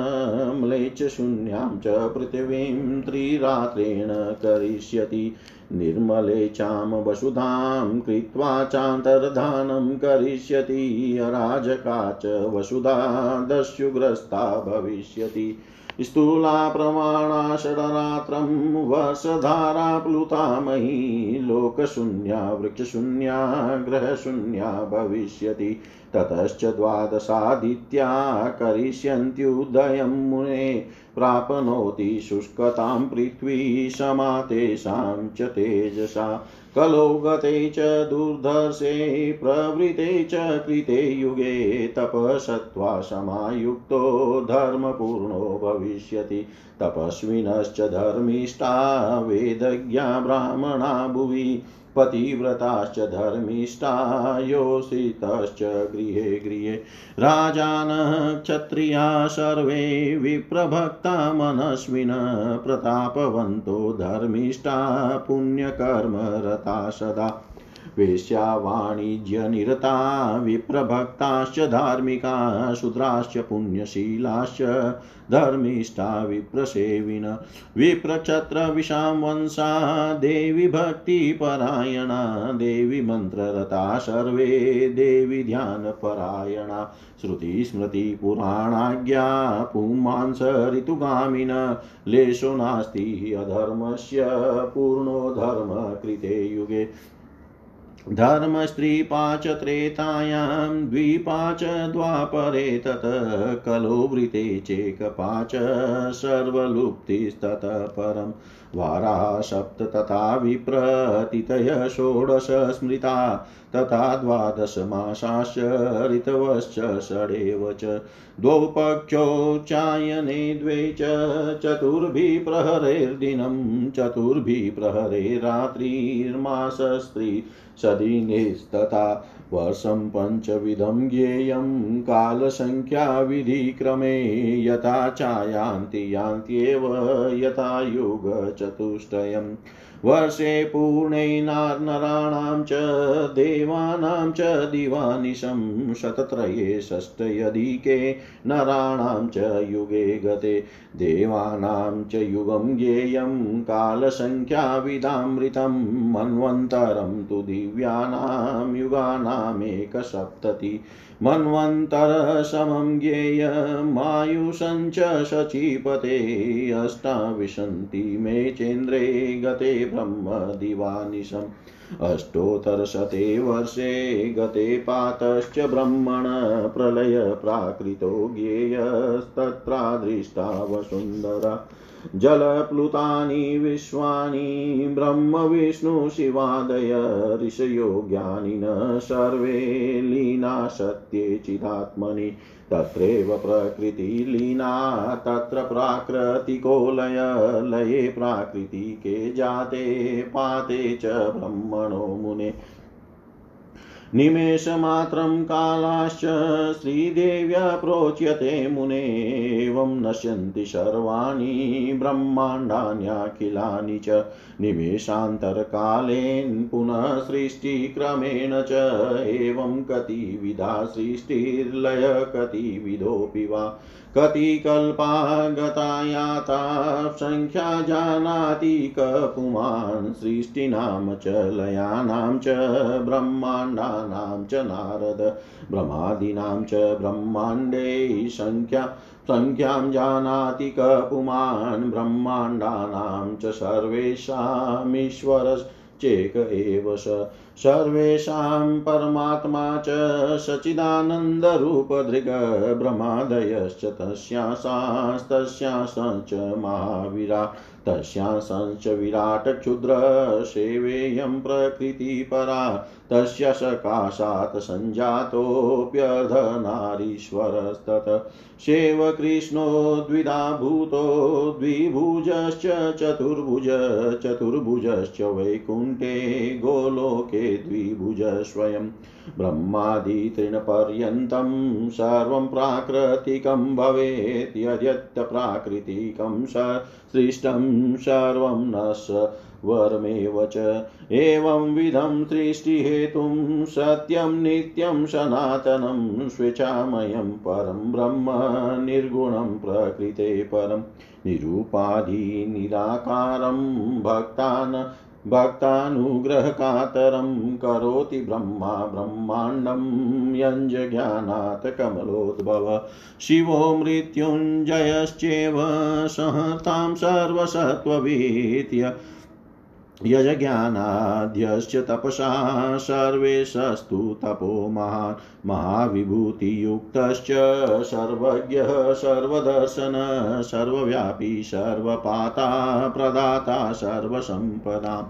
म्लेच्छशून्यां च पृथिवीं त्रिरात्रेण करिष्यति। निर्मले चां वसुधां कृत्वा चान्तर्धानं करिष्यति। अराजका च वसुधा दस्युग्रस्ता भविष्यति। स्थूला प्रमाणा षडरात्रं वसधारा प्लुता मयी लोकशून्या, वृक्षशून्या, ग्रहशून्या भविष्यति। ततश्च द्वादशादित्या करिष्यन्त्युदयं मुने प्राप्नोति शुष्कतां पृथ्वी समा तेषां च तेजसा। कलो गते च दुर्धर्षे प्रवृते च कृते युगे तपसत्वा समायुक्तो धर्मपूर्णो भविष्यति। तपस्विनश्च धर्मिष्ठा वेदज्ञा ब्राह्मणा भुवि, पतिव्रताश्च धर्मिष्ठा योषितश्च गृहे गृहे। राजानः क्षत्रिया सर्वे विप्रभक्ता मनस्विन प्रतापवन्तो धर्मिष्ठा पुण्यकर्मरता सदा। वेश्यावाणिज्यनिरता विप्रभक्ताश्च धार्मिका शूद्राश्च पुण्यशीलाश्च धर्मिष्ठा विप्रसेविन विप्रक्षत्रविषां वंशा देवी भक्तिपरायणा देवी मन्त्ररता सर्वे देवी ध्यानपरायणा श्रुतिस्मृतिपुराणाज्ञा पुमांस ऋतुगामिन लेशो नास्ति अधर्मस्य पूर्णो धर्म कृते युगे धर्मस्त्रीपा च त्रेतायां द्विपाच द्वापरे तत् कलो वृते चेकपाच सर्वलुप्तिस्ततः परं द्वारा सप्त तथा विप्रतितय षोडश स्मृता, तथा द्वादशमासाश्च ऋतवश्च षडेव च। द्वौ पक्षौ चायने द्वे च चतुर्भिः प्रहरेर्दिनं सदिनेस्तथा। वर्षं पञ्चविधं ज्ञेयं कालसङ्ख्याविधिक्रमे यथा चायान्ति यान्त्येव यथा युगचतुष्टयम्। वर्षे पूर्णे नराणां च, देवानां च दिवानिशं शतत्रये षष्टयधिके नराणां च युगे गते, देवानां च युगं ज्ञेयं कालसङ्ख्याविदामृतं मन्वन्तरं तु दिव्यानां युगानामेकसप्तति। मन्वन्तरसमं ज्ञेयमायुषञ्च शचीपते अष्टाविशन्ति मे चेन्द्रे गते ब्रह्मदिवानिशम् अष्टोत्तरशते वर्षे गते पातश्च ब्रह्मण प्रलय प्राकृतो ज्ञेयस्तत्रादृष्टा वसुन्धरा। जलप्लुतानि विश्वानि ब्रह्मविष्णुशिवादय ऋषयो ज्ञानिनः सर्वे लीना सत्ये चिदात्मनि। तत्रैव प्रकृतिलीना तत्र प्राकृतिको लय लये प्राकृतिके जाते, पाते च ब्रह्मणो मुने। निमेषमात्रं कालाश्च श्रीदेव्या प्रोच्यते मुने एवं नश्यन्ति सर्वाणि ब्रह्माण्डान्यखिलानि च। निमेषान्तरकालेन पुनः सृष्टिक्रमेण च, एवं कतिविधा सृष्टिर्लय कतिविधोऽपि वा। कति कल्पा गता याता सङ्ख्या जानाति कपुमान् सृष्टिनां च लयानां च ब्रह्माण्डानां च नारद ब्रह्मादीनां च ब्रह्माण्डे सङ्ख्या सङ्ख्यां जानाति कपुमान् ब्रह्माण्डानां च सर्वेषामीश्वरश्चेक एव स। सर्वेषां परमात्मा च सचिदानन्दरूपधृग ब्रह्मादयश्च तस्यासास्तस्यासश्च महावीरा तस्यासश्च विराट क्षुद्र सेवेयं प्रकृतिपरा। तस्य सकाशात् सञ्जातोऽप्यर्धनारीश्वरस्तत शेवकृष्णो द्विधा भूतो द्विभुजश्च चतुर्भुज, चतुर्भुजश्च वैकुण्ठे गोलोके द्विभुज स्वयं। ब्रह्मादितृणपर्यन्तं सर्वं प्राकृतिकं भवेत् यद्यत्प्राकृतिकं स सृष्टं सर्वं न वरमेव च। एवंविधं सृष्टिहेतुं सत्यं, नित्यं, सनातनं, स्वेच्छामयं, परं ब्रह्म, निर्गुणं, प्रकृते परं निरूपाधिनिराकारं भक्तान्, भक्तानुग्रहकातरं, करोति ब्रह्मा, ब्रह्माण्डं, यञ्जज्ञानात् कमलोद्भव। शिवो मृत्युञ्जयश्चेव सहतां सर्वसत्त्ववीत्य। यजज्ञानाद्यश्च तपसा सर्वेशस्तु तपो महान् महाविभूतियुक्तश्च सर्वज्ञः सर्वदर्शन सर्वव्यापी सर्वपाता प्रदाता सर्वसम्पदा।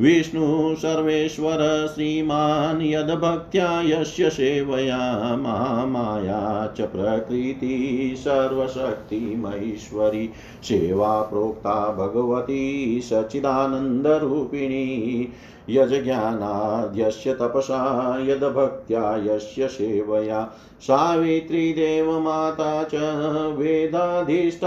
विष्णु सर्वेश्वर श्रीमान् यद्भक्त्या यस्य सेवया महामाया च प्रकृति सर्वशक्तिमैश्वरी। सेवा प्रोक्ता भगवती सच्चिदानन्दरूपिणी। यज्ञानाद्यस्य तपसा यद्भक्त्या यस्य सेवया। सावित्री देवमाता च वेदाधिष्ठात्रिदेवता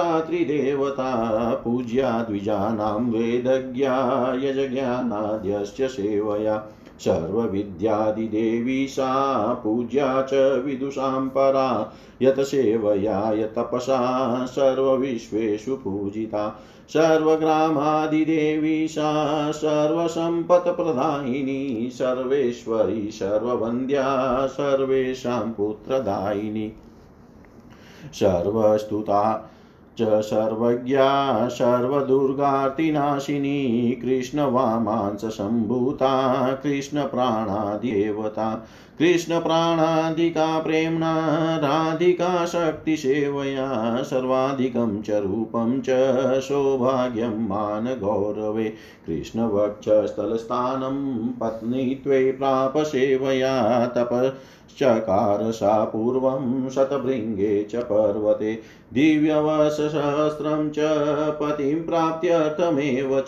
पूज्या द्विजानां वेदज्ञा यजज्ञानाद्यस्य सेवया। सर्वविद्यादिदेवी सा, पूज्या च विदुषां परा। यत सेवया यतपसा सर्वविश्वेषु पूजिता। सर्वग्रामादिदेवी सा सर्वसम्पत्प्रदायिनी सर्वेश्वरी सर्ववन्द्या सर्वेषां पुत्रदायिनी। सर्वस्तुता च सर्वज्ञा सर्वदुर्गार्तिनाशिनी कृष्णवामांससम्भूता कृष्णप्राणादेवता कृष्णप्राणाधिका प्रेम्णा, राधिका शक्तिसेवया, सर्वाधिकं च रूपं च सौभाग्यं मानगौरवे कृष्णवक्षस्थलस्थानं पत्नी त्वे प्रापसेवया तपश्चकार सा पूर्वं शतभृङ्गे च पर्वते। दिव्यवसहस्रं च पतिं प्राप्त्यर्थमेव च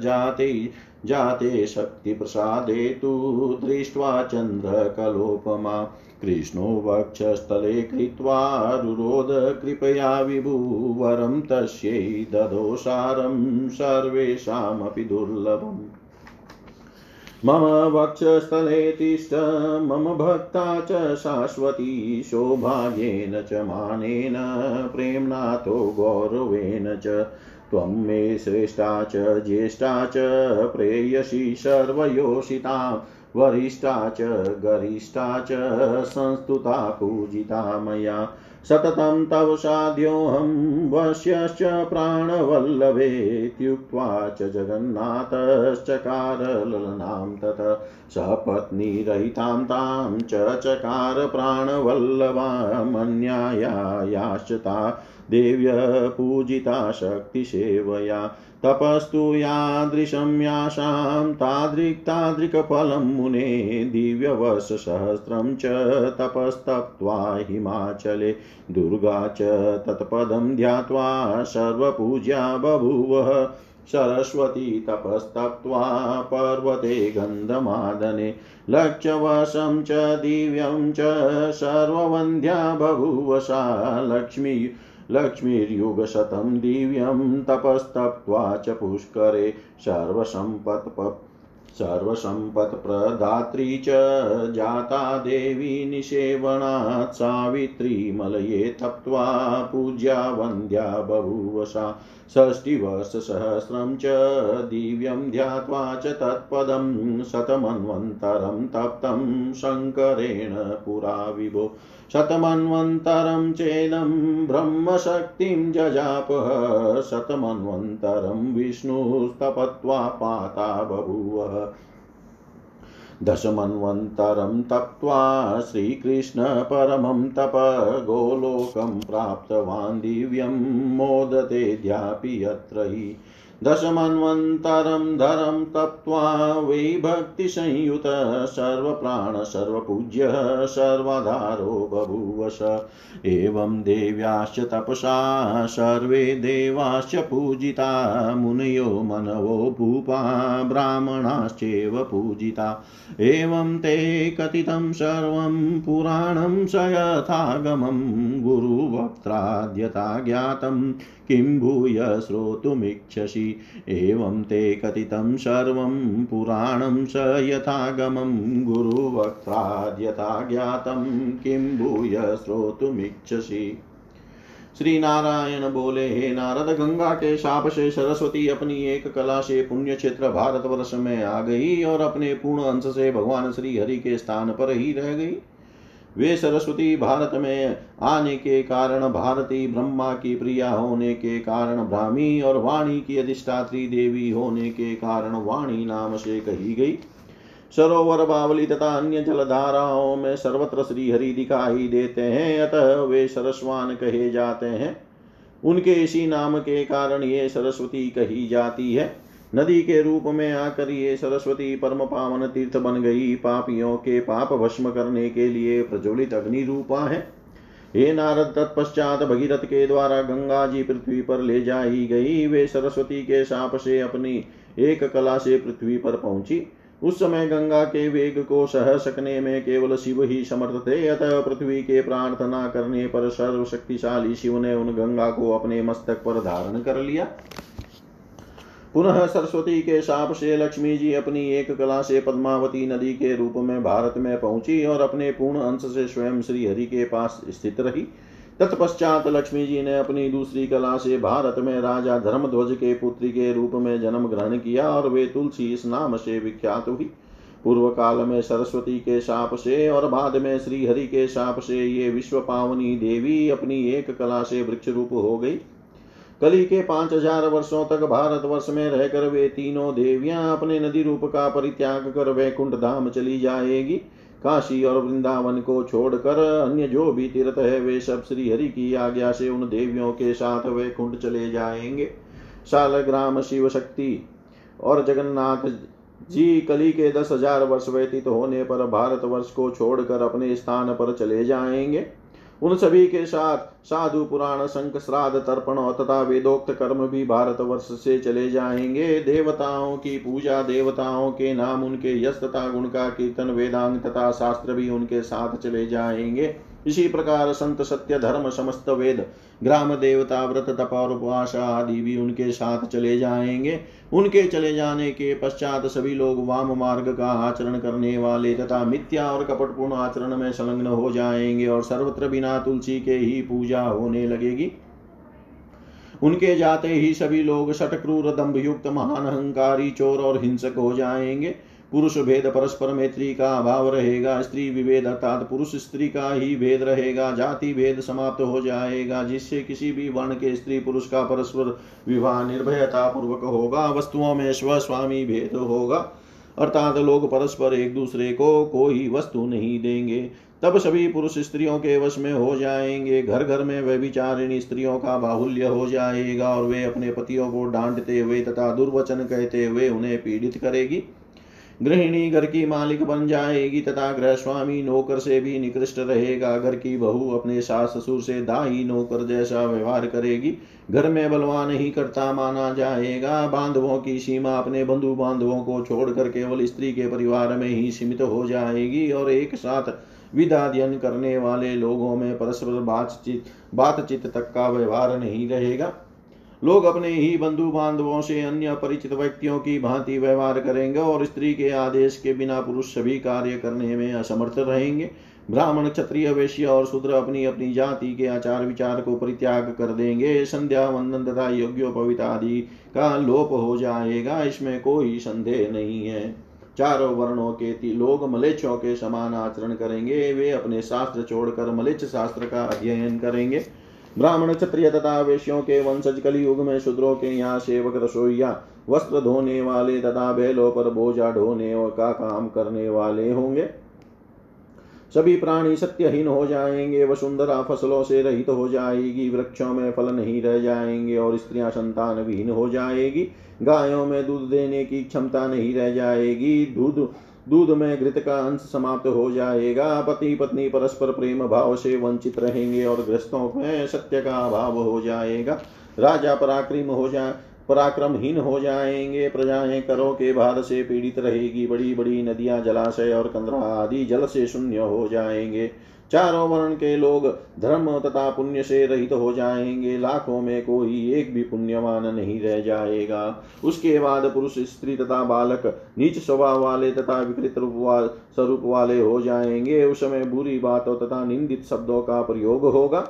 जाते। जाते शक्तिप्रसादे तु दृष्ट्वा चन्द्रकलोपमा। कृष्णो वक्षस्थले कृत्वा रुरोध कृपया विभुवरं तस्यै ददोसारं सर्वेषामपि दुर्लभम्। मम वक्षस्थले तिष्ठ, मम भक्ता च शाश्वती सौभाग्येन च मानेन प्रेम्णातो गौरवेण च त्वं मे श्रेष्ठा च, ज्येष्ठा च, प्रेयसी सर्वयोषिता, वरिष्ठा च, गरिष्ठा च, संस्तुता पूजिता मया। सततं तव साध्योऽहं वश्यश्च प्राणवल्लभेत्युक्त्वा च जगन्नाथश्चकार तत। सपत्नीरहितां तां च चकार प्राणवल्लभामन्यायाश्च ता देव्यपूजिता शक्तिसेवया तपस्तु यादृशं यासां तादृक्तादृक्फलं मुने दिव्यवर्षसहस्रं च तपस्तप्त्वा हिमाचले, दुर्गा च तत्पदं ध्यात्वा सर्वपूज्या बभूवः, सरस्वती तपस्तप्त्वा पर्वते गन्धमादने लक्ष्यवशं च दिव्यं च सर्ववन्ध्या बभूव सा लक्ष्मी लक्ष्मीर्युगशतं दिव्यं तपस्तप्त्वा च पुष्करे सर्वसम्पत् सर्वसम्पत्प्रदात्री च जाता देवी निषेवणात् सावित्री मलये तप्त्वा पूज्या वन्द्या बभूव सा षष्टिवर्षसहस्रं च दिव्यं ध्यात्वा च तत्पदं शतमन्वन्तरं तप्तं शङ्करेण पुरा विभो। शतमन्वन्तरं चेदं ब्रह्मशक्तिं जजापः। शतमन्वन्तरं विष्णुस्तपत्वा पाता बभूवः। दशमन्वन्तरं तप्त्वा श्रीकृष्णपरमं तप गोलोकं प्राप्तवान् दिव्यं मोदतेऽद्यापि यत्र हि दशमन्वन्तरं धरं तप्त्वा वै भक्तिसंयुत सर्वप्राण सर्वपूज्य सर्वाधारो बभूवश। एवं देव्याश्च तपसा, सर्वे देवाश्च पूजिता, मुनयो मनवो भूपा ब्राह्मणाश्चैव पूजिता। एवं ते कथितं सर्वं पुराणं स यथागमं गुरुवक्त्राद्यता ज्ञातं किं भूय श्रोतुमिच्छसि? एवं ते कथितं सर्वं पुराणं स यथागमं गुरुवक्त्राद्यथा ज्ञातं किं भूय श्रोतुमिच्छसि? श्री नारायण बोले, हे नारद, गंगा के शाप से सरस्वती अपनी एक कला से पुण्य क्षेत्र भारतवर्ष में आ गई और अपने पूर्ण अंश से भगवान श्री हरि के स्थान पर ही रह गई। वे सरस्वती भारत में आने के कारण भारती ब्रह्मा की प्रिया होने के कारण ब्राह्मी और वाणी की अधिष्ठात्री देवी होने के कारण वाणी नाम से कही गई। सरोवर बावली तथा अन्य जलधाराओं में सर्वत्र श्री हरि दिखाई देते हैं, अतः वे सरस्वान कहे जाते हैं। उनके इसी नाम के कारण ये सरस्वती कही जाती है। नदी के रूप में आकर ये सरस्वती परम पावन तीर्थ बन गई। पापियों के पाप भस्म करने के लिए प्रज्वलित अग्नि रूपा है। हे नारद, तत्पश्चात भगीरथ के द्वारा गंगा जी पृथ्वी पर ले जाई गई। वे सरस्वती के साप से अपनी एक कला से पृथ्वी पर पहुँची। उस समय गंगा के वेग को सह सकने में केवल शिव ही समर्थ थे। अतः पृथ्वी के प्रार्थना करने पर सर्वशक्तिशाली शिव ने उन गंगा को अपने मस्तक पर धारण कर लिया। पुनः सरस्वती के साप से लक्ष्मी जी अपनी एक कला से पद्मावती नदी के रूप में भारत में पहुँची और अपने पूर्ण अंश से स्वयं श्री हरि के पास स्थित रही। तत्पश्चात लक्ष्मी जी ने अपनी दूसरी कला से भारत में राजा धर्मध्वज के पुत्री के रूप में जन्म ग्रहण किया और वे तुलसी इस नाम से विख्यात हुई। पूर्व काल में सरस्वती के साप से और बाद में श्री हरि के साप से ये विश्व पावनी देवी अपनी एक कला से वृक्ष रूप हो गई। कली के पाँच हज़ार वर्षों तक भारतवर्ष में रहकर वे तीनों देवियाँ अपने नदी रूप का परित्याग कर वैकुंठ धाम चली जाएगी। काशी और वृंदावन को छोड़कर अन्य जो भी तीर्थ है, वे सब श्री हरि की आज्ञा से उन देवियों के साथ वे कुंड चले जाएँगे। शालग्राम शिव शक्ति और जगन्नाथ जी कली के दस हज़ार वर्ष व्यतीत होने पर भारत वर्ष को छोड़कर अपने स्थान पर चले जाएँगे। उन सभी के साथ साधु पुराण शंख श्राद्ध तर्पण तथा वेदोक्त कर्म भी भारत वर्ष से चले जाएँगे। देवताओं की पूजा, देवताओं के नाम, उनके यश तथा गुण का कीर्तन, वेदांग तथा शास्त्र भी उनके साथ चले जाएँगे। इसी प्रकार संत सत्य, धर्म, समस्त वेद, ग्राम देवता, व्रत तप और उपवास आदि भी उनके साथ चले जाएँगे। उनके चले जाने के पश्चात सभी लोग वाम मार्ग का आचरण करने वाले तथा मिथ्या और कपटपूर्ण आचरण में संलग्न हो जाएँगे और सर्वत्र बिना तुलसी के ही पूजा होने लगेगी। उनके जाते ही सभी लोग शटक्रूर दम्भ युक्त महान, अहंकारी, चोर और हिंसक हो जाएँगे। पुरुष भेद परस्पर मैत्री का अभाव रहेगा, स्त्री विभेद अर्थात पुरुष स्त्री का ही भेद रहेगा, जाति भेद समाप्त हो जाएगा, जिससे किसी भी वर्ण के स्त्री पुरुष का परस्पर विवाह निर्भयता पूर्वक होगा, वस्तुओं में स्वस्वामी भेद होगा। अर्थात लोग परस्पर एक दूसरे को कोई वस्तु नहीं देंगे। तब सभी पुरुष स्त्रियों के वश में हो जाएँगे घर घर में व्यभिचारिणी स्त्रियों का बाहुल्य हो जाएगा और वे अपने पतियों को डांटते हुए तथा दुर्वचन कहते हुए उन्हें पीड़ित करेगी। गृहिणी घर की मालिक बन जाएगी, तथा गृह स्वामी नौकर से भी निकृष्ट रहेगा। घर की बहू अपने सास ससुर से दाही नौकर जैसा व्यवहार करेगी। घर में बलवान ही करता माना जाएगा। बांधवों की सीमा अपने बंधु बांधवों को छोड़कर केवल स्त्री के परिवार में ही सीमित हो जाएगी, और एक साथ विदाध्यन करने वाले लोगों में परस्पर बातचीत बातचीत तक का व्यवहार नहीं रहेगा। लोग अपने ही बंधु बांधवों से अन्य परिचित व्यक्तियों की भांति व्यवहार करेंगे और स्त्री के आदेश के बिना पुरुष सभी कार्य करने में असमर्थ रहेंगे। ब्राह्मण, क्षत्रिय, वैश्य और शूद्र अपनी अपनी जाति के आचार विचार को परित्याग कर देंगे। संध्या वंदन तथा योग्योपवित आदि का लोप हो जाएगा। इसमें कोई संदेह नहीं है। चारों वर्णों के लोग मलेच्छों के समान आचरण करेंगे। वे अपने शास्त्र छोड़कर मलेच्छ शास्त्र का अध्ययन करेंगे। ब्राह्मण क्षत्रिय तथा वेश्यों के वंशज कली युग में शूद्रों के यहाँ सेवक रसोईया, वस्त्र धोने वाले तथा बैलों पर बोझा ढोने का काम करने वाले होंगे। सभी प्राणी सत्यहीन हो जाएँगे वसुंधरा फ़सलों से रहित हो जाएगी, वृक्षों में फल नहीं रह जाएँगे और स्त्रियाँ संतान विहीन हो जाएगी, गायों में दूध देने की क्षमता नहीं रह जाएगी, दूध दूध में घृत का अंश समाप्त हो जाएगा। पति पत्नी परस्पर प्रेम भाव से वंचित रहेंगे और ग्रस्तों में सत्य का अभाव हो जाएगा। राजा पराक्रम हो जाए पराक्रमहीन हो जाएँगे। प्रजाएँ करों के भार से पीड़ित रहेगी। बड़ी बड़ी नदियाँ, जलाशय और कंदरा आदि जल से शून्य हो जाएँगे। चारों वर्ण के लोग धर्म तथा पुण्य से रहित हो जाएँगे। लाखों में कोई एक भी पुण्यवान नहीं रह जाएगा। उसके बाद पुरुष, स्त्री तथा बालक नीच स्वभाव वाले तथा विकृत रूप स्वरूप वाले हो जाएँगे। उस समय बुरी बातों तथा निंदित शब्दों का प्रयोग होगा।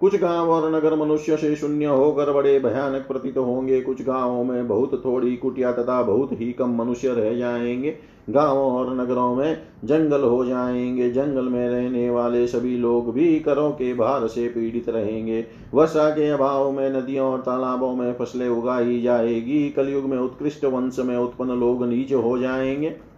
कुछ गाँव और नगर मनुष्य से शून्य होकर बड़े भयानक प्रतीत होंगे। कुछ गाँवों में बहुत थोड़ी कुटिया तथा बहुत ही कम मनुष्य रह जाएँगे। गाँवों और नगरों में जंगल हो जाएँगे। जंगल में रहने वाले सभी लोग भी करों के भार से पीड़ित रहेंगे। वर्षा के अभाव में नदियों और तालाबों में फ़सलें उगाई जाएगी। कलयुग में उत्कृष्ट वंश में उत्पन्न लोग नीच हो जाएँगे।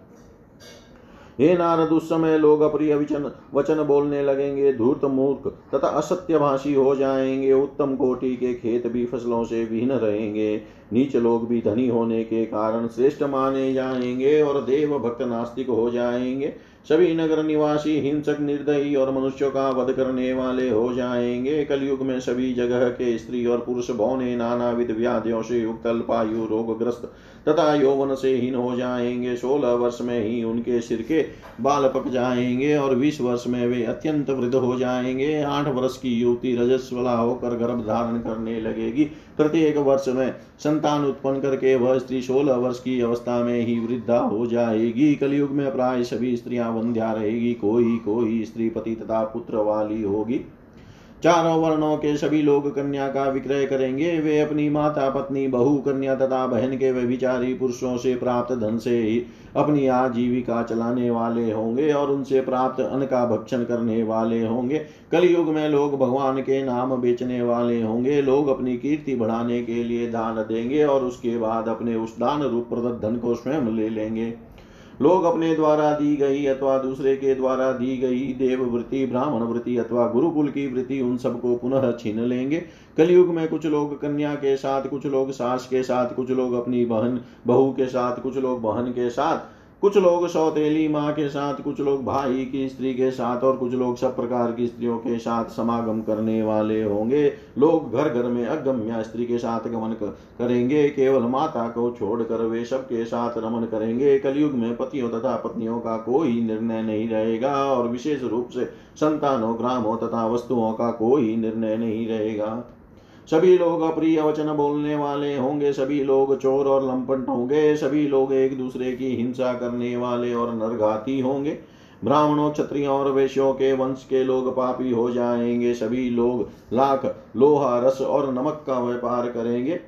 हे नारद, उस समय लोग अप्रिय विचन वचन बोलने लगेंगे, धूर्त मूर्ख तथा असत्य भाषी हो जाएँगे। उत्तम कोटि के खेत भी फ़सलों से विहीन रहेंगे। नीच लोग भी धनी होने के कारण श्रेष्ठ माने जाएँगे और देव भक्त नास्तिक हो जाएँगे। सभी नगर निवासी हिंसक, निर्दयी और मनुष्यों का वध करने वाले हो जाएँगे। कलयुग में सभी जगह के स्त्री और पुरुष बौने नाना विध व्याधियों से युक्त, अल्पायु, रोगग्रस्त तथा यौवन से हीन हो जाएँगे। सोलह वर्ष में ही उनके सिर के बाल पक जाएँगे और बीस वर्ष में वे अत्यंत वृद्ध हो जाएँगे। आठ वर्ष की युवती रजस्वला होकर गर्भ धारण करने लगेगी। प्रत्येक वर्ष में संतान उत्पन्न करके वह स्त्री सोलह वर्ष की अवस्था में ही वृद्धा हो जाएगी। कलयुग में प्राय सभी स्त्रियाँ वंध्या रहेगी। कोई कोई स्त्री पति तथा पुत्र वाली होगी। चारों वर्णों के सभी लोग कन्या का विक्रय करेंगे। वे अपनी माता, पत्नी, बहु, कन्या तथा बहन के व्यभिचारी पुरुषों से प्राप्त धन से ही अपनी आजीविका चलाने वाले होंगे और उनसे प्राप्त अन्न का भक्षण करने वाले होंगे। कलयुग में लोग भगवान के नाम बेचने वाले होंगे। लोग अपनी कीर्ति बढ़ाने के लिए दान देंगे और उसके बाद अपने उस दान रूप प्रदत्त धन को स्वयं ले लेंगे। लोग अपने द्वारा दी गई अथवा दूसरे के द्वारा दी गई देव वृत्ति ब्राह्मण वृत्ति अथवा गुरुकुल की वृत्ति उन सबको पुनः छीन लेंगे। कलयुग में कुछ लोग कन्या के साथ, कुछ लोग सास के साथ, कुछ लोग अपनी बहन, बहू के साथ, कुछ लोग बहन के साथ, कुछ लोग सौतेली माँ के साथ, कुछ लोग भाई की स्त्री के साथ और कुछ लोग सब प्रकार की स्त्रियों के साथ समागम करने वाले होंगे। लोग घर घर में अगम्य स्त्री के साथ गमन करेंगे, केवल माता को छोड़कर वे सबके साथ रमन करेंगे। कलयुग में पतियों तथा पत्नियों का कोई निर्णय नहीं रहेगा और विशेष रूप से संतानों, ग्रामों तथा वस्तुओं का कोई निर्णय नहीं रहेगा। सभी लोग अप्रिय वचन बोलने वाले होंगे, सभी लोग चोर और लंपट होंगे, सभी लोग एक दूसरे की हिंसा करने वाले और नरघाती होंगे। ब्राह्मणों, क्षत्रियों और वैश्यों के वंश के लोग पापी हो जाएँगे, सभी लोग लाख, लोहा, रस और नमक का व्यापार करेंगे।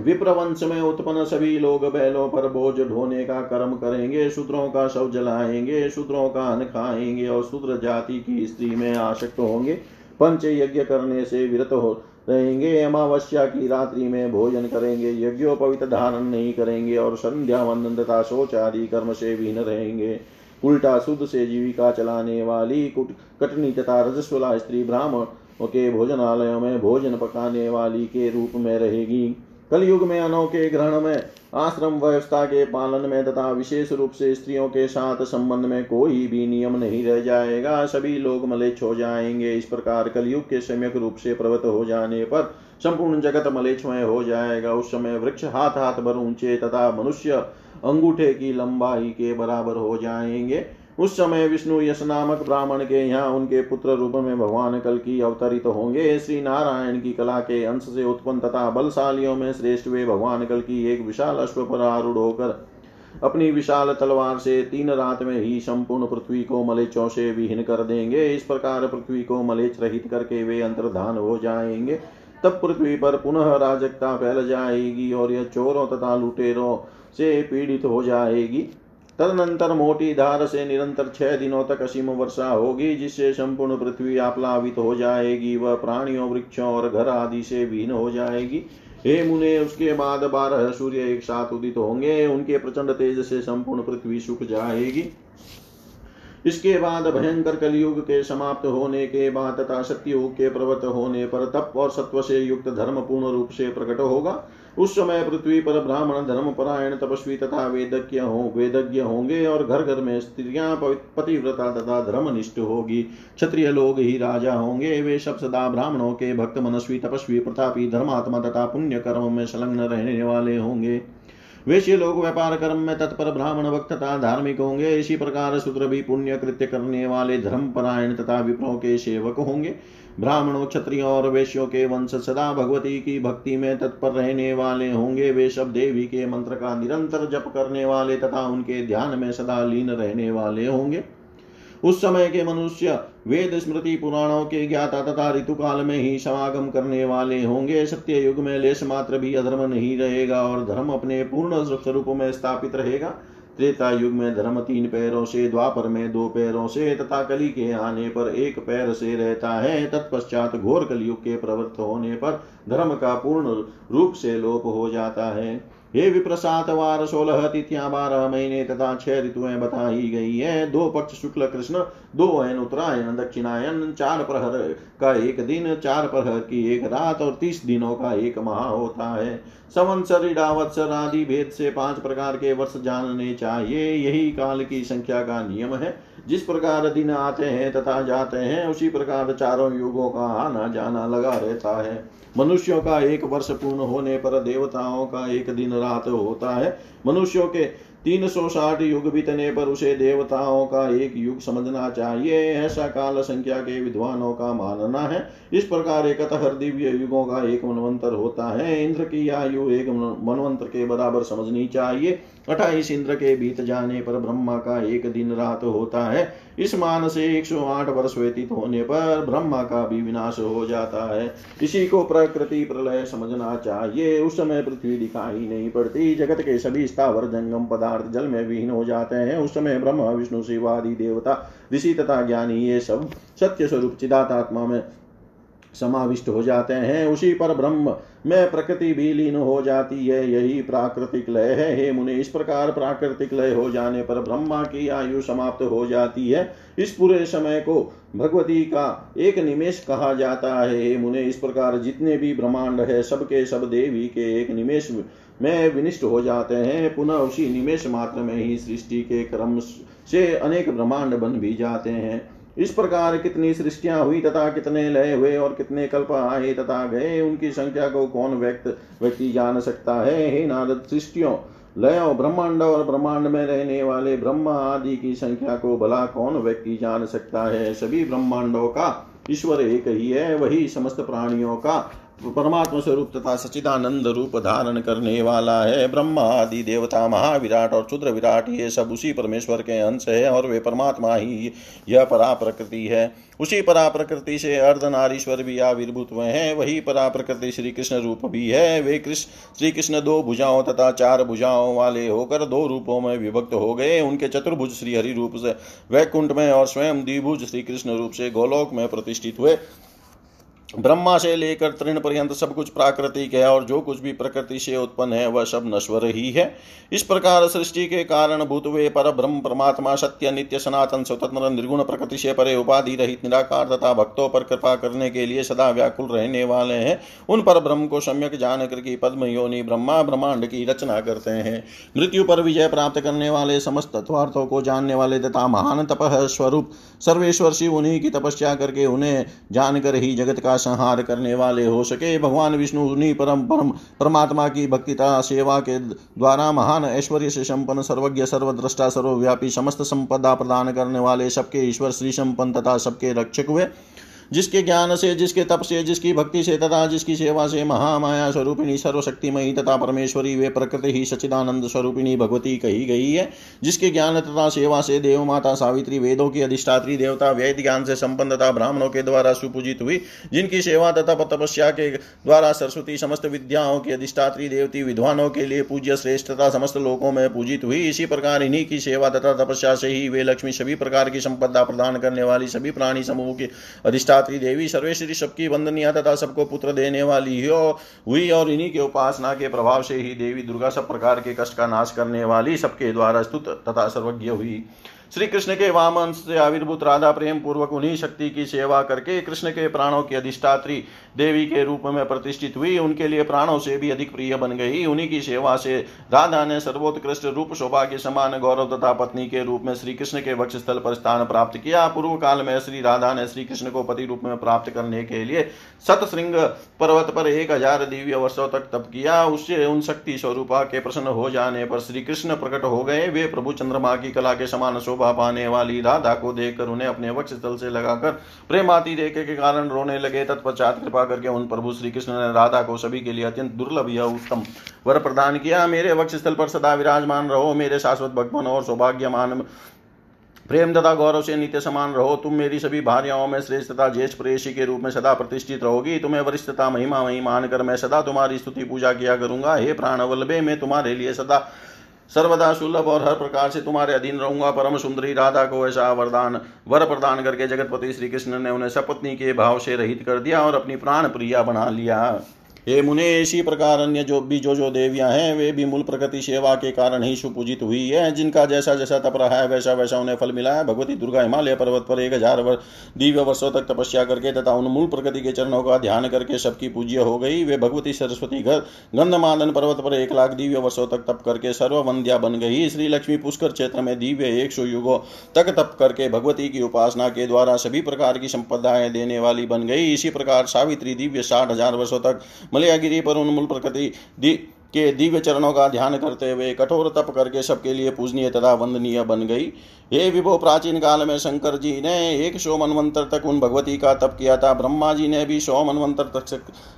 विप्रवंश में उत्पन्न सभी लोग बैलों पर बोझ ढोने का कर्म करेंगे, शूद्रों का शव जलाएँगे, शूद्रों का अन्न खाएँगे और शूद्र जाति की स्त्री में आशक्त होंगे। पंच यज्ञ करने से विरत हो रहेंगे, अमावस्या की रात्रि में भोजन करेंगे, यज्ञोपवित धारण नहीं करेंगे और संध्या वंदन तथा शोच आदि कर्म से विहीन रहेंगे। उल्टा शुद्ध से जीविका चलाने वाली कुट कटनी तथा रजस्वला स्त्री ब्राह्मण के भोजनालयों में भोजन पकाने वाली के रूप में रहेगी। कलयुग में अनोखे ग्रहण में आश्रम व्यवस्था के पालन में तथा विशेष रूप से स्त्रियों के साथ संबंध में कोई भी नियम नहीं रह जाएगा। सभी लोग मलेच्छ हो जाएँगे। इस प्रकार कलयुग के सम्यक रूप से प्रवत हो जाने पर संपूर्ण जगत मलेच्छमय हो जाएगा। उस समय वृक्ष हाथ हाथ भर ऊँचे तथा मनुष्य अंगूठे की लंबाई के बराबर हो जाएँगे। उस समय विष्णु यश नामक ब्राह्मण के यहाँ उनके पुत्र रूप में भगवान कल की अवतरित तो होंगे। श्री नारायण की कला के अंश से उत्पन्न तथा बलशालियों में श्रेष्ठ वे भगवान कल की एक विशाल अश्व पर आरूढ़ होकर अपनी विशाल तलवार से तीन रात में ही संपूर्ण पृथ्वी को मलेचों से विहीन कर देंगे। इस प्रकार पृथ्वी को मलेच रहित करके वे अंतर्धान हो जाएँगे। तब पृथ्वी पर पुनः राजकता फैल जाएगी और यह चोरों तथा लुटेरों से पीड़ित हो जाएगी। तदनंतर मोटी धार से निरंतर छह दिनों तक असीम वर्षा होगी, जिससे संपूर्ण पृथ्वी आप्लावित हो जाएगी वह प्राणियों, वृक्षों और घर आदि से वीन हो जाएगी। हे मुने, उसके बाद बारह सूर्य एक साथ उदित होंगे। उनके प्रचंड तेज से संपूर्ण पृथ्वी सुख जाएगी। इसके बाद भयंकर कलयुग के समाप्त होने के बाद तथा सत्ययुग के प्रवत होने पर तप और सत्व से युक्त धर्म पूर्ण रूप से प्रकट होगा। उस समय पृथ्वी पर ब्राह्मण धर्म परायण तपस्वी तथा वेदज्ञ हो वेदज्ञ होंगे और घर घर में स्त्रियाँ पतिव्रता तथा धर्मनिष्ठ होगी। क्षत्रिय लोग ही राजा होंगे। वे सब सदा ब्राह्मणों के भक्त, मनस्वी, तपस्वी, प्रतापी, धर्मात्मा तथा पुण्य कर्म में संलग्न रहने वाले होंगे। वैश्य लोग व्यापार कर्म में तत्पर ब्राह्मण वक्त तथा धार्मिक होंगे। इसी प्रकार शूद्र भी पुण्य कृत्य करने वाले धर्म परायण तथा विप्रों के सेवक होंगे। ब्राह्मणों, क्षत्रियो और वैश्यों के वंश सदा भगवती की भक्ति में तत्पर रहने वाले होंगे। वे सब देवी के मंत्र का निरंतर जप करने वाले तथा उनके ध्यान में सदा लीन रहने वाले होंगे। उस समय के मनुष्य वेद, स्मृति, पुराणों के ज्ञाता तथा ऋतुकाल में ही समागम करने वाले होंगे। सत्य युग में लेश मात्र भी अधर्म नहीं रहेगा और धर्म अपने पूर्ण स्वरूप में स्थापित रहेगा। त्रेता युग में धर्म तीन पैरों से, द्वापर में दो पैरों से तथा कली के आने पर एक पैर से रहता है। तत्पश्चात घोर कलयुग के प्रवृत्त होने पर धर्म का पूर्ण रूप से लोप हो जाता है। हे विप्रसात वार सोलह तिथियाँ बारह महीने तथा छह ऋतुएँ बताई गई है। दो पक्ष शुक्ल कृष्ण, दो अयन उत्तरायण, दक्षिणायन, चार प्रहर का एक दिन, चार प्रहर की एक रात और तीस दिनों का एक माह होता है। संवत्सर इडावत्सर आदि भेद से पाँच प्रकार के वर्ष जानने चाहिए। यही काल की संख्या का नियम है। जिस प्रकार दिन आते हैं तथा जाते हैं, उसी प्रकार चारों युगों का आना जाना लगा रहता है। मनुष्यों का एक वर्ष पूर्ण होने पर देवताओं का एक दिन रात होता है। मनुष्यों के तीन सौ साठ युग बीतने पर उसे देवताओं का एक युग समझना चाहिए। ऐसा काल संख्या के विद्वानों का मानना है। इस प्रकार एक हर दिव्य युगों का एक मनवंतर होता है। इंद्र की आयु एक मनवंतर के बराबर समझनी चाहिए। अठाईस इंद्र के बीत जाने पर ब्रह्मा का एक दिन रात होता है। इस मान से 108 वर्ष व्यतीत होने पर ब्रह्मा का भी विनाश हो जाता है। इसी को प्रकृति प्रलय समझना चाहिए। उस समय पृथ्वी दिखाई नहीं पड़ती। जगत के सभी स्थावर जंगम पदार्थ जल में विहीन हो जाते हैं। उस समय ब्रह्म, विष्णु शिवादि देवता, ऋषि तथा ज्ञानी ये सब सत्य स्वरूप चिदात्मा में समाविष्ट हो जाते हैं, उसी पर ब्रह्म। में प्रकृति भी लीन हो जाती है, यही प्राकृतिक लय है। हे मुनि, इस प्रकार प्राकृतिक लय हो जाने पर ब्रह्मा की आयु समाप्त हो जाती है। इस पूरे समय को भगवती का एक निमेश कहा जाता है। हे मुने, इस प्रकार जितने भी ब्रह्मांड है, सबके सब देवी के एक निमेश में विनिष्ट हो जाते हैं। पुनः उसी निमेश मात्र में ही सृष्टि के क्रम से अनेक ब्रह्मांड बन भी जाते हैं। इस प्रकार कितनी सृष्टियाँ हुई तथा कितने लय हुए और कितने कल्प आए तथा गए, उनकी संख्या को कौन व्यक्त, व्यक्ति जान सकता है? हे नारद, सृष्टियों, लयों ब्रह्मांड और ब्रह्मांड में रहने वाले ब्रह्म आदि की संख्या को भला कौन व्यक्ति जान सकता है? सभी ब्रह्मांडों का ईश्वर एक ही है, वही समस्त प्राणियों का परमात्मा स्वरूप तथा सचिदानंद रूप धारण करने वाला है। ब्रह्मा, आदि देवता, महाविराट और क्षुद्र विराट, ये सब उसी परमेश्वर के अंश है और वे परमात्मा ही यह परा प्रकृति है। उसी परा प्रकृति से अर्धनारीश्वर भी आविर्भूत हुए हैं। वही परा प्रकृति श्री कृष्ण रूप भी है। वे कृष्ण श्री कृष्ण दो भुजाओं तथा चार भुजाओं वाले होकर दो रूपों में विभक्त हो गए। उनके चतुर्भुज श्री हरि रूप से वैकुंठ में और स्वयं द्विभुज श्री कृष्ण रूप से गोलोक में प्रतिष्ठित हुए। ब्रह्मा से लेकर तृण पर्यंत सब कुछ प्राकृतिक है और जो कुछ भी प्रकृति से उत्पन्न है, वह सब नश्वर ही है। इस प्रकार सृष्टि के कारण भूत वे पर ब्रह्म परमात्मा सत्य, नित्य, सनातन, स्वतंत्र, निर्गुण प्रकृति से परे उपाधि रहित, निराकार तथा भक्तों पर कृपा करने के लिए सदा व्याकुल रहने वाले हैं। उन पर ब्रह्म को सम्यक जान की पद्म योनि ब्रह्मा ब्रह्मांड की रचना करते हैं। मृत्यु पर विजय प्राप्त करने वाले समस्त तत्वार्थों को जानने वाले तथा महान तप स्वरूप सर्वेश्वर शिव उन्हीं की तपस्या करके उन्हें जानकर ही जगत का संहार करने वाले हो सके। भगवान विष्णु उन्हीं परम परम परमात्मा की भक्तिता, सेवा के द्वारा महान ऐश्वर्य से संपन्न, सर्वज्ञ, सर्वद्रष्टा, सर्वव्यापी, समस्त संपदा प्रदान करने वाले सबके ईश्वर श्री संपन्न तथा सबके रक्षक हुए। जिसके ज्ञान से, जिसके तप से, जिसकी भक्ति से तथा जिसकी सेवा से महामाया स्वरूपिणी सर्वशक्तिमयी तथा परमेश्वरी, वे प्रकृति ही सचिदानंद स्वरूपिणी भगवती कही गई है। जिसके ज्ञान तथा सेवा से देव माता सावित्री वेदों की अधिष्ठात्री देवता, वेद ज्ञान से संपन्न तथा ब्राह्मणों के द्वारा सुपूजित हुई, जिनकी सेवा तथा तपस्या के द्वारा सरस्वती समस्त विद्याओं की अधिष्ठात्री देवती विद्वानों के लिए पूज्य श्रेष्ठ तथा समस्त लोकों में पूजित हुई, इसी प्रकार इन्हीं की सेवा तथा तपस्या से ही वे लक्ष्मी सभी प्रकार की संपदा प्रदान करने वाली सभी प्राणी समूह की अधिष्ठा धात्री देवी, सर्वेश्वरी सबकी वंदनीय तथा सबको पुत्र देने वाली हो। हुई और इन्हीं के उपासना के प्रभाव से ही देवी दुर्गा सब प्रकार के कष्ट का नाश करने वाली, सबके द्वारा स्तुत तथा सर्वज्ञ हुई। श्री कृष्ण के वामन से आविर्भूत राधा प्रेम पूर्वक उन्हीं शक्ति की सेवा करके कृष्ण के प्राणों की अधिष्ठात्री देवी के रूप में प्रतिष्ठित हुई। उनके लिए प्राणों से भी अधिक प्रिय बन गई। उन्हीं की सेवा से राधा ने सर्वोत्कृष्ट रूप शोभा के समान गौरव तथा पत्नी के रूप में श्री कृष्ण के वक्ष स्थल पर स्थान प्राप्त किया। पूर्व काल में श्री राधा ने श्री कृष्ण को पति रूप में प्राप्त करने के लिए सतश्रृंग पर्वत पर एक हज़ार दिव्य वर्षों तक तप किया। उससे उन शक्ति स्वरूपा के प्रसन्न हो जाने पर श्री कृष्ण प्रकट हो गए। वे प्रभु चंद्रमा की कला के समान शोभा शोभा पाने वाली राधा को देखकर उन्हें अपने वक्ष स्थल से लगाकर प्रेमाती देखे के कारण रोने लगे। तत्पश्चात कृपा करके उन प्रभु श्री कृष्ण ने राधा को सभी के लिए अत्यंत दुर्लभ या उत्तम वर प्रदान किया। मेरे वक्ष स्थल पर सदा विराजमान रहो, मेरे शाश्वत भगवान और सौभाग्यमान प्रेम तथा गौरव से नित्य समान रहो। तुम मेरी सभी भार्याओं में श्रेष्ठ तथा ज्येष्ठ प्रेषी के रूप में सदा प्रतिष्ठित रहोगी। तुम्हें वरिष्ठता, महिमा वही मानकर मैं सदा तुम्हारी स्तुति पूजा किया करूँगा। हे प्राण वल्लभे मैं तुम्हारे लिए सदा सर्वदा सुलभ और हर प्रकार से तुम्हारे अधीन रहूँगा। परम सुंदरी राधा को ऐसा वरदान, वर प्रदान करके जगतपति श्री कृष्ण ने उन्हें सपत्नी के भाव से रहित कर दिया और अपनी प्राण प्रिया बना लिया। हे मुने, इसी प्रकार अन्य जो भी जो जो देवियाँ हैं, वे भी मूल प्रकृति सेवा के कारण ही सुपूजित हुई है। जिनका जैसा जैसा तप रहा है वैसा वैसा उन्हें फल मिला है। भगवती दुर्गा हिमालय पर्वत पर एक हज़ार दिव्य वर्षों तक तपस्या करके तथा उन मूल प्रकृति के चरणों का ध्यान करके सबकी पूज्य हो गई। वे भगवती सरस्वती घर गंधमादन पर्वत पर एक लाख दिव्य वर्षों तक तप करके सर्ववंद्या बन गई। श्री लक्ष्मी पुष्कर क्षेत्र में दिव्य एक सौ युगों तक तप करके भगवती की उपासना के द्वारा सभी प्रकार की संपदाएँ देने वाली बन गई। इसी प्रकार सावित्री दिव्य साठ हज़ार वर्षों तक मलयागिरी पर उन्मूल प्रकृति के दिव्य चरणों का ध्यान करते हुए कठोर तप करके सबके लिए पूजनीय तथा वंदनीय बन गई। हे विभो, प्राचीन काल में शंकर जी ने एक सौ मनवंतर तक उन भगवती का तप किया था। ब्रह्मा जी ने भी सौ मनवंतर तक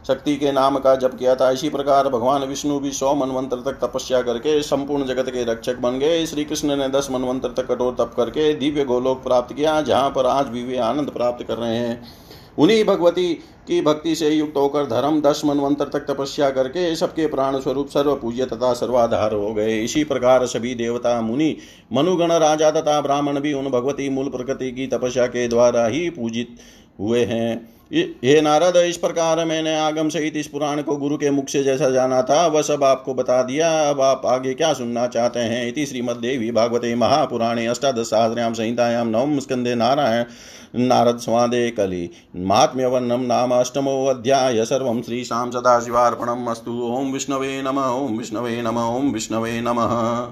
शक्ति के नाम का जप किया था। इसी प्रकार भगवान विष्णु भी सौ मनवंतर तक तपस्या करके संपूर्ण जगत के रक्षक बन गए। श्री कृष्ण ने दस मनवंतर तक कठोर तप करके दिव्य गोलोक प्राप्त किया, जहाँ पर आज भी वे आनंद प्राप्त कर रहे हैं। उन्हीं भगवती की भक्ति से युक्त होकर धर्म, दस मनवंतर तक तपस्या करके सबके प्राण स्वरूप सर्व पूज्य तथा सर्वाधार हो गए। इसी प्रकार सभी देवता, मुनि, मनुगण, राजा तथा ब्राह्मण भी उन भगवती मूल प्रकृति की तपस्या के द्वारा ही पूजित हुए हैं। हे नारद, इस प्रकार मैंने आगम सहित इस पुराण को गुरु के मुख से जैसा जाना था, वह सब आपको बता दिया। अब आप आगे क्या सुनना चाहते हैं? इति श्रीमद्देवी भागवते महापुराणे अष्टादश सहस्रयाम संहितायां नवम स्कंदे नारायण नारद स्वादे कलि। महात्म्यवर्णम नाम अष्टमोऽध्याय सर्वं श्रीशां सदाशिवार्पणम् अस्तु। ॐ विष्णवे नम ॐ विष्णवे नम ॐ विष्णवे नमः।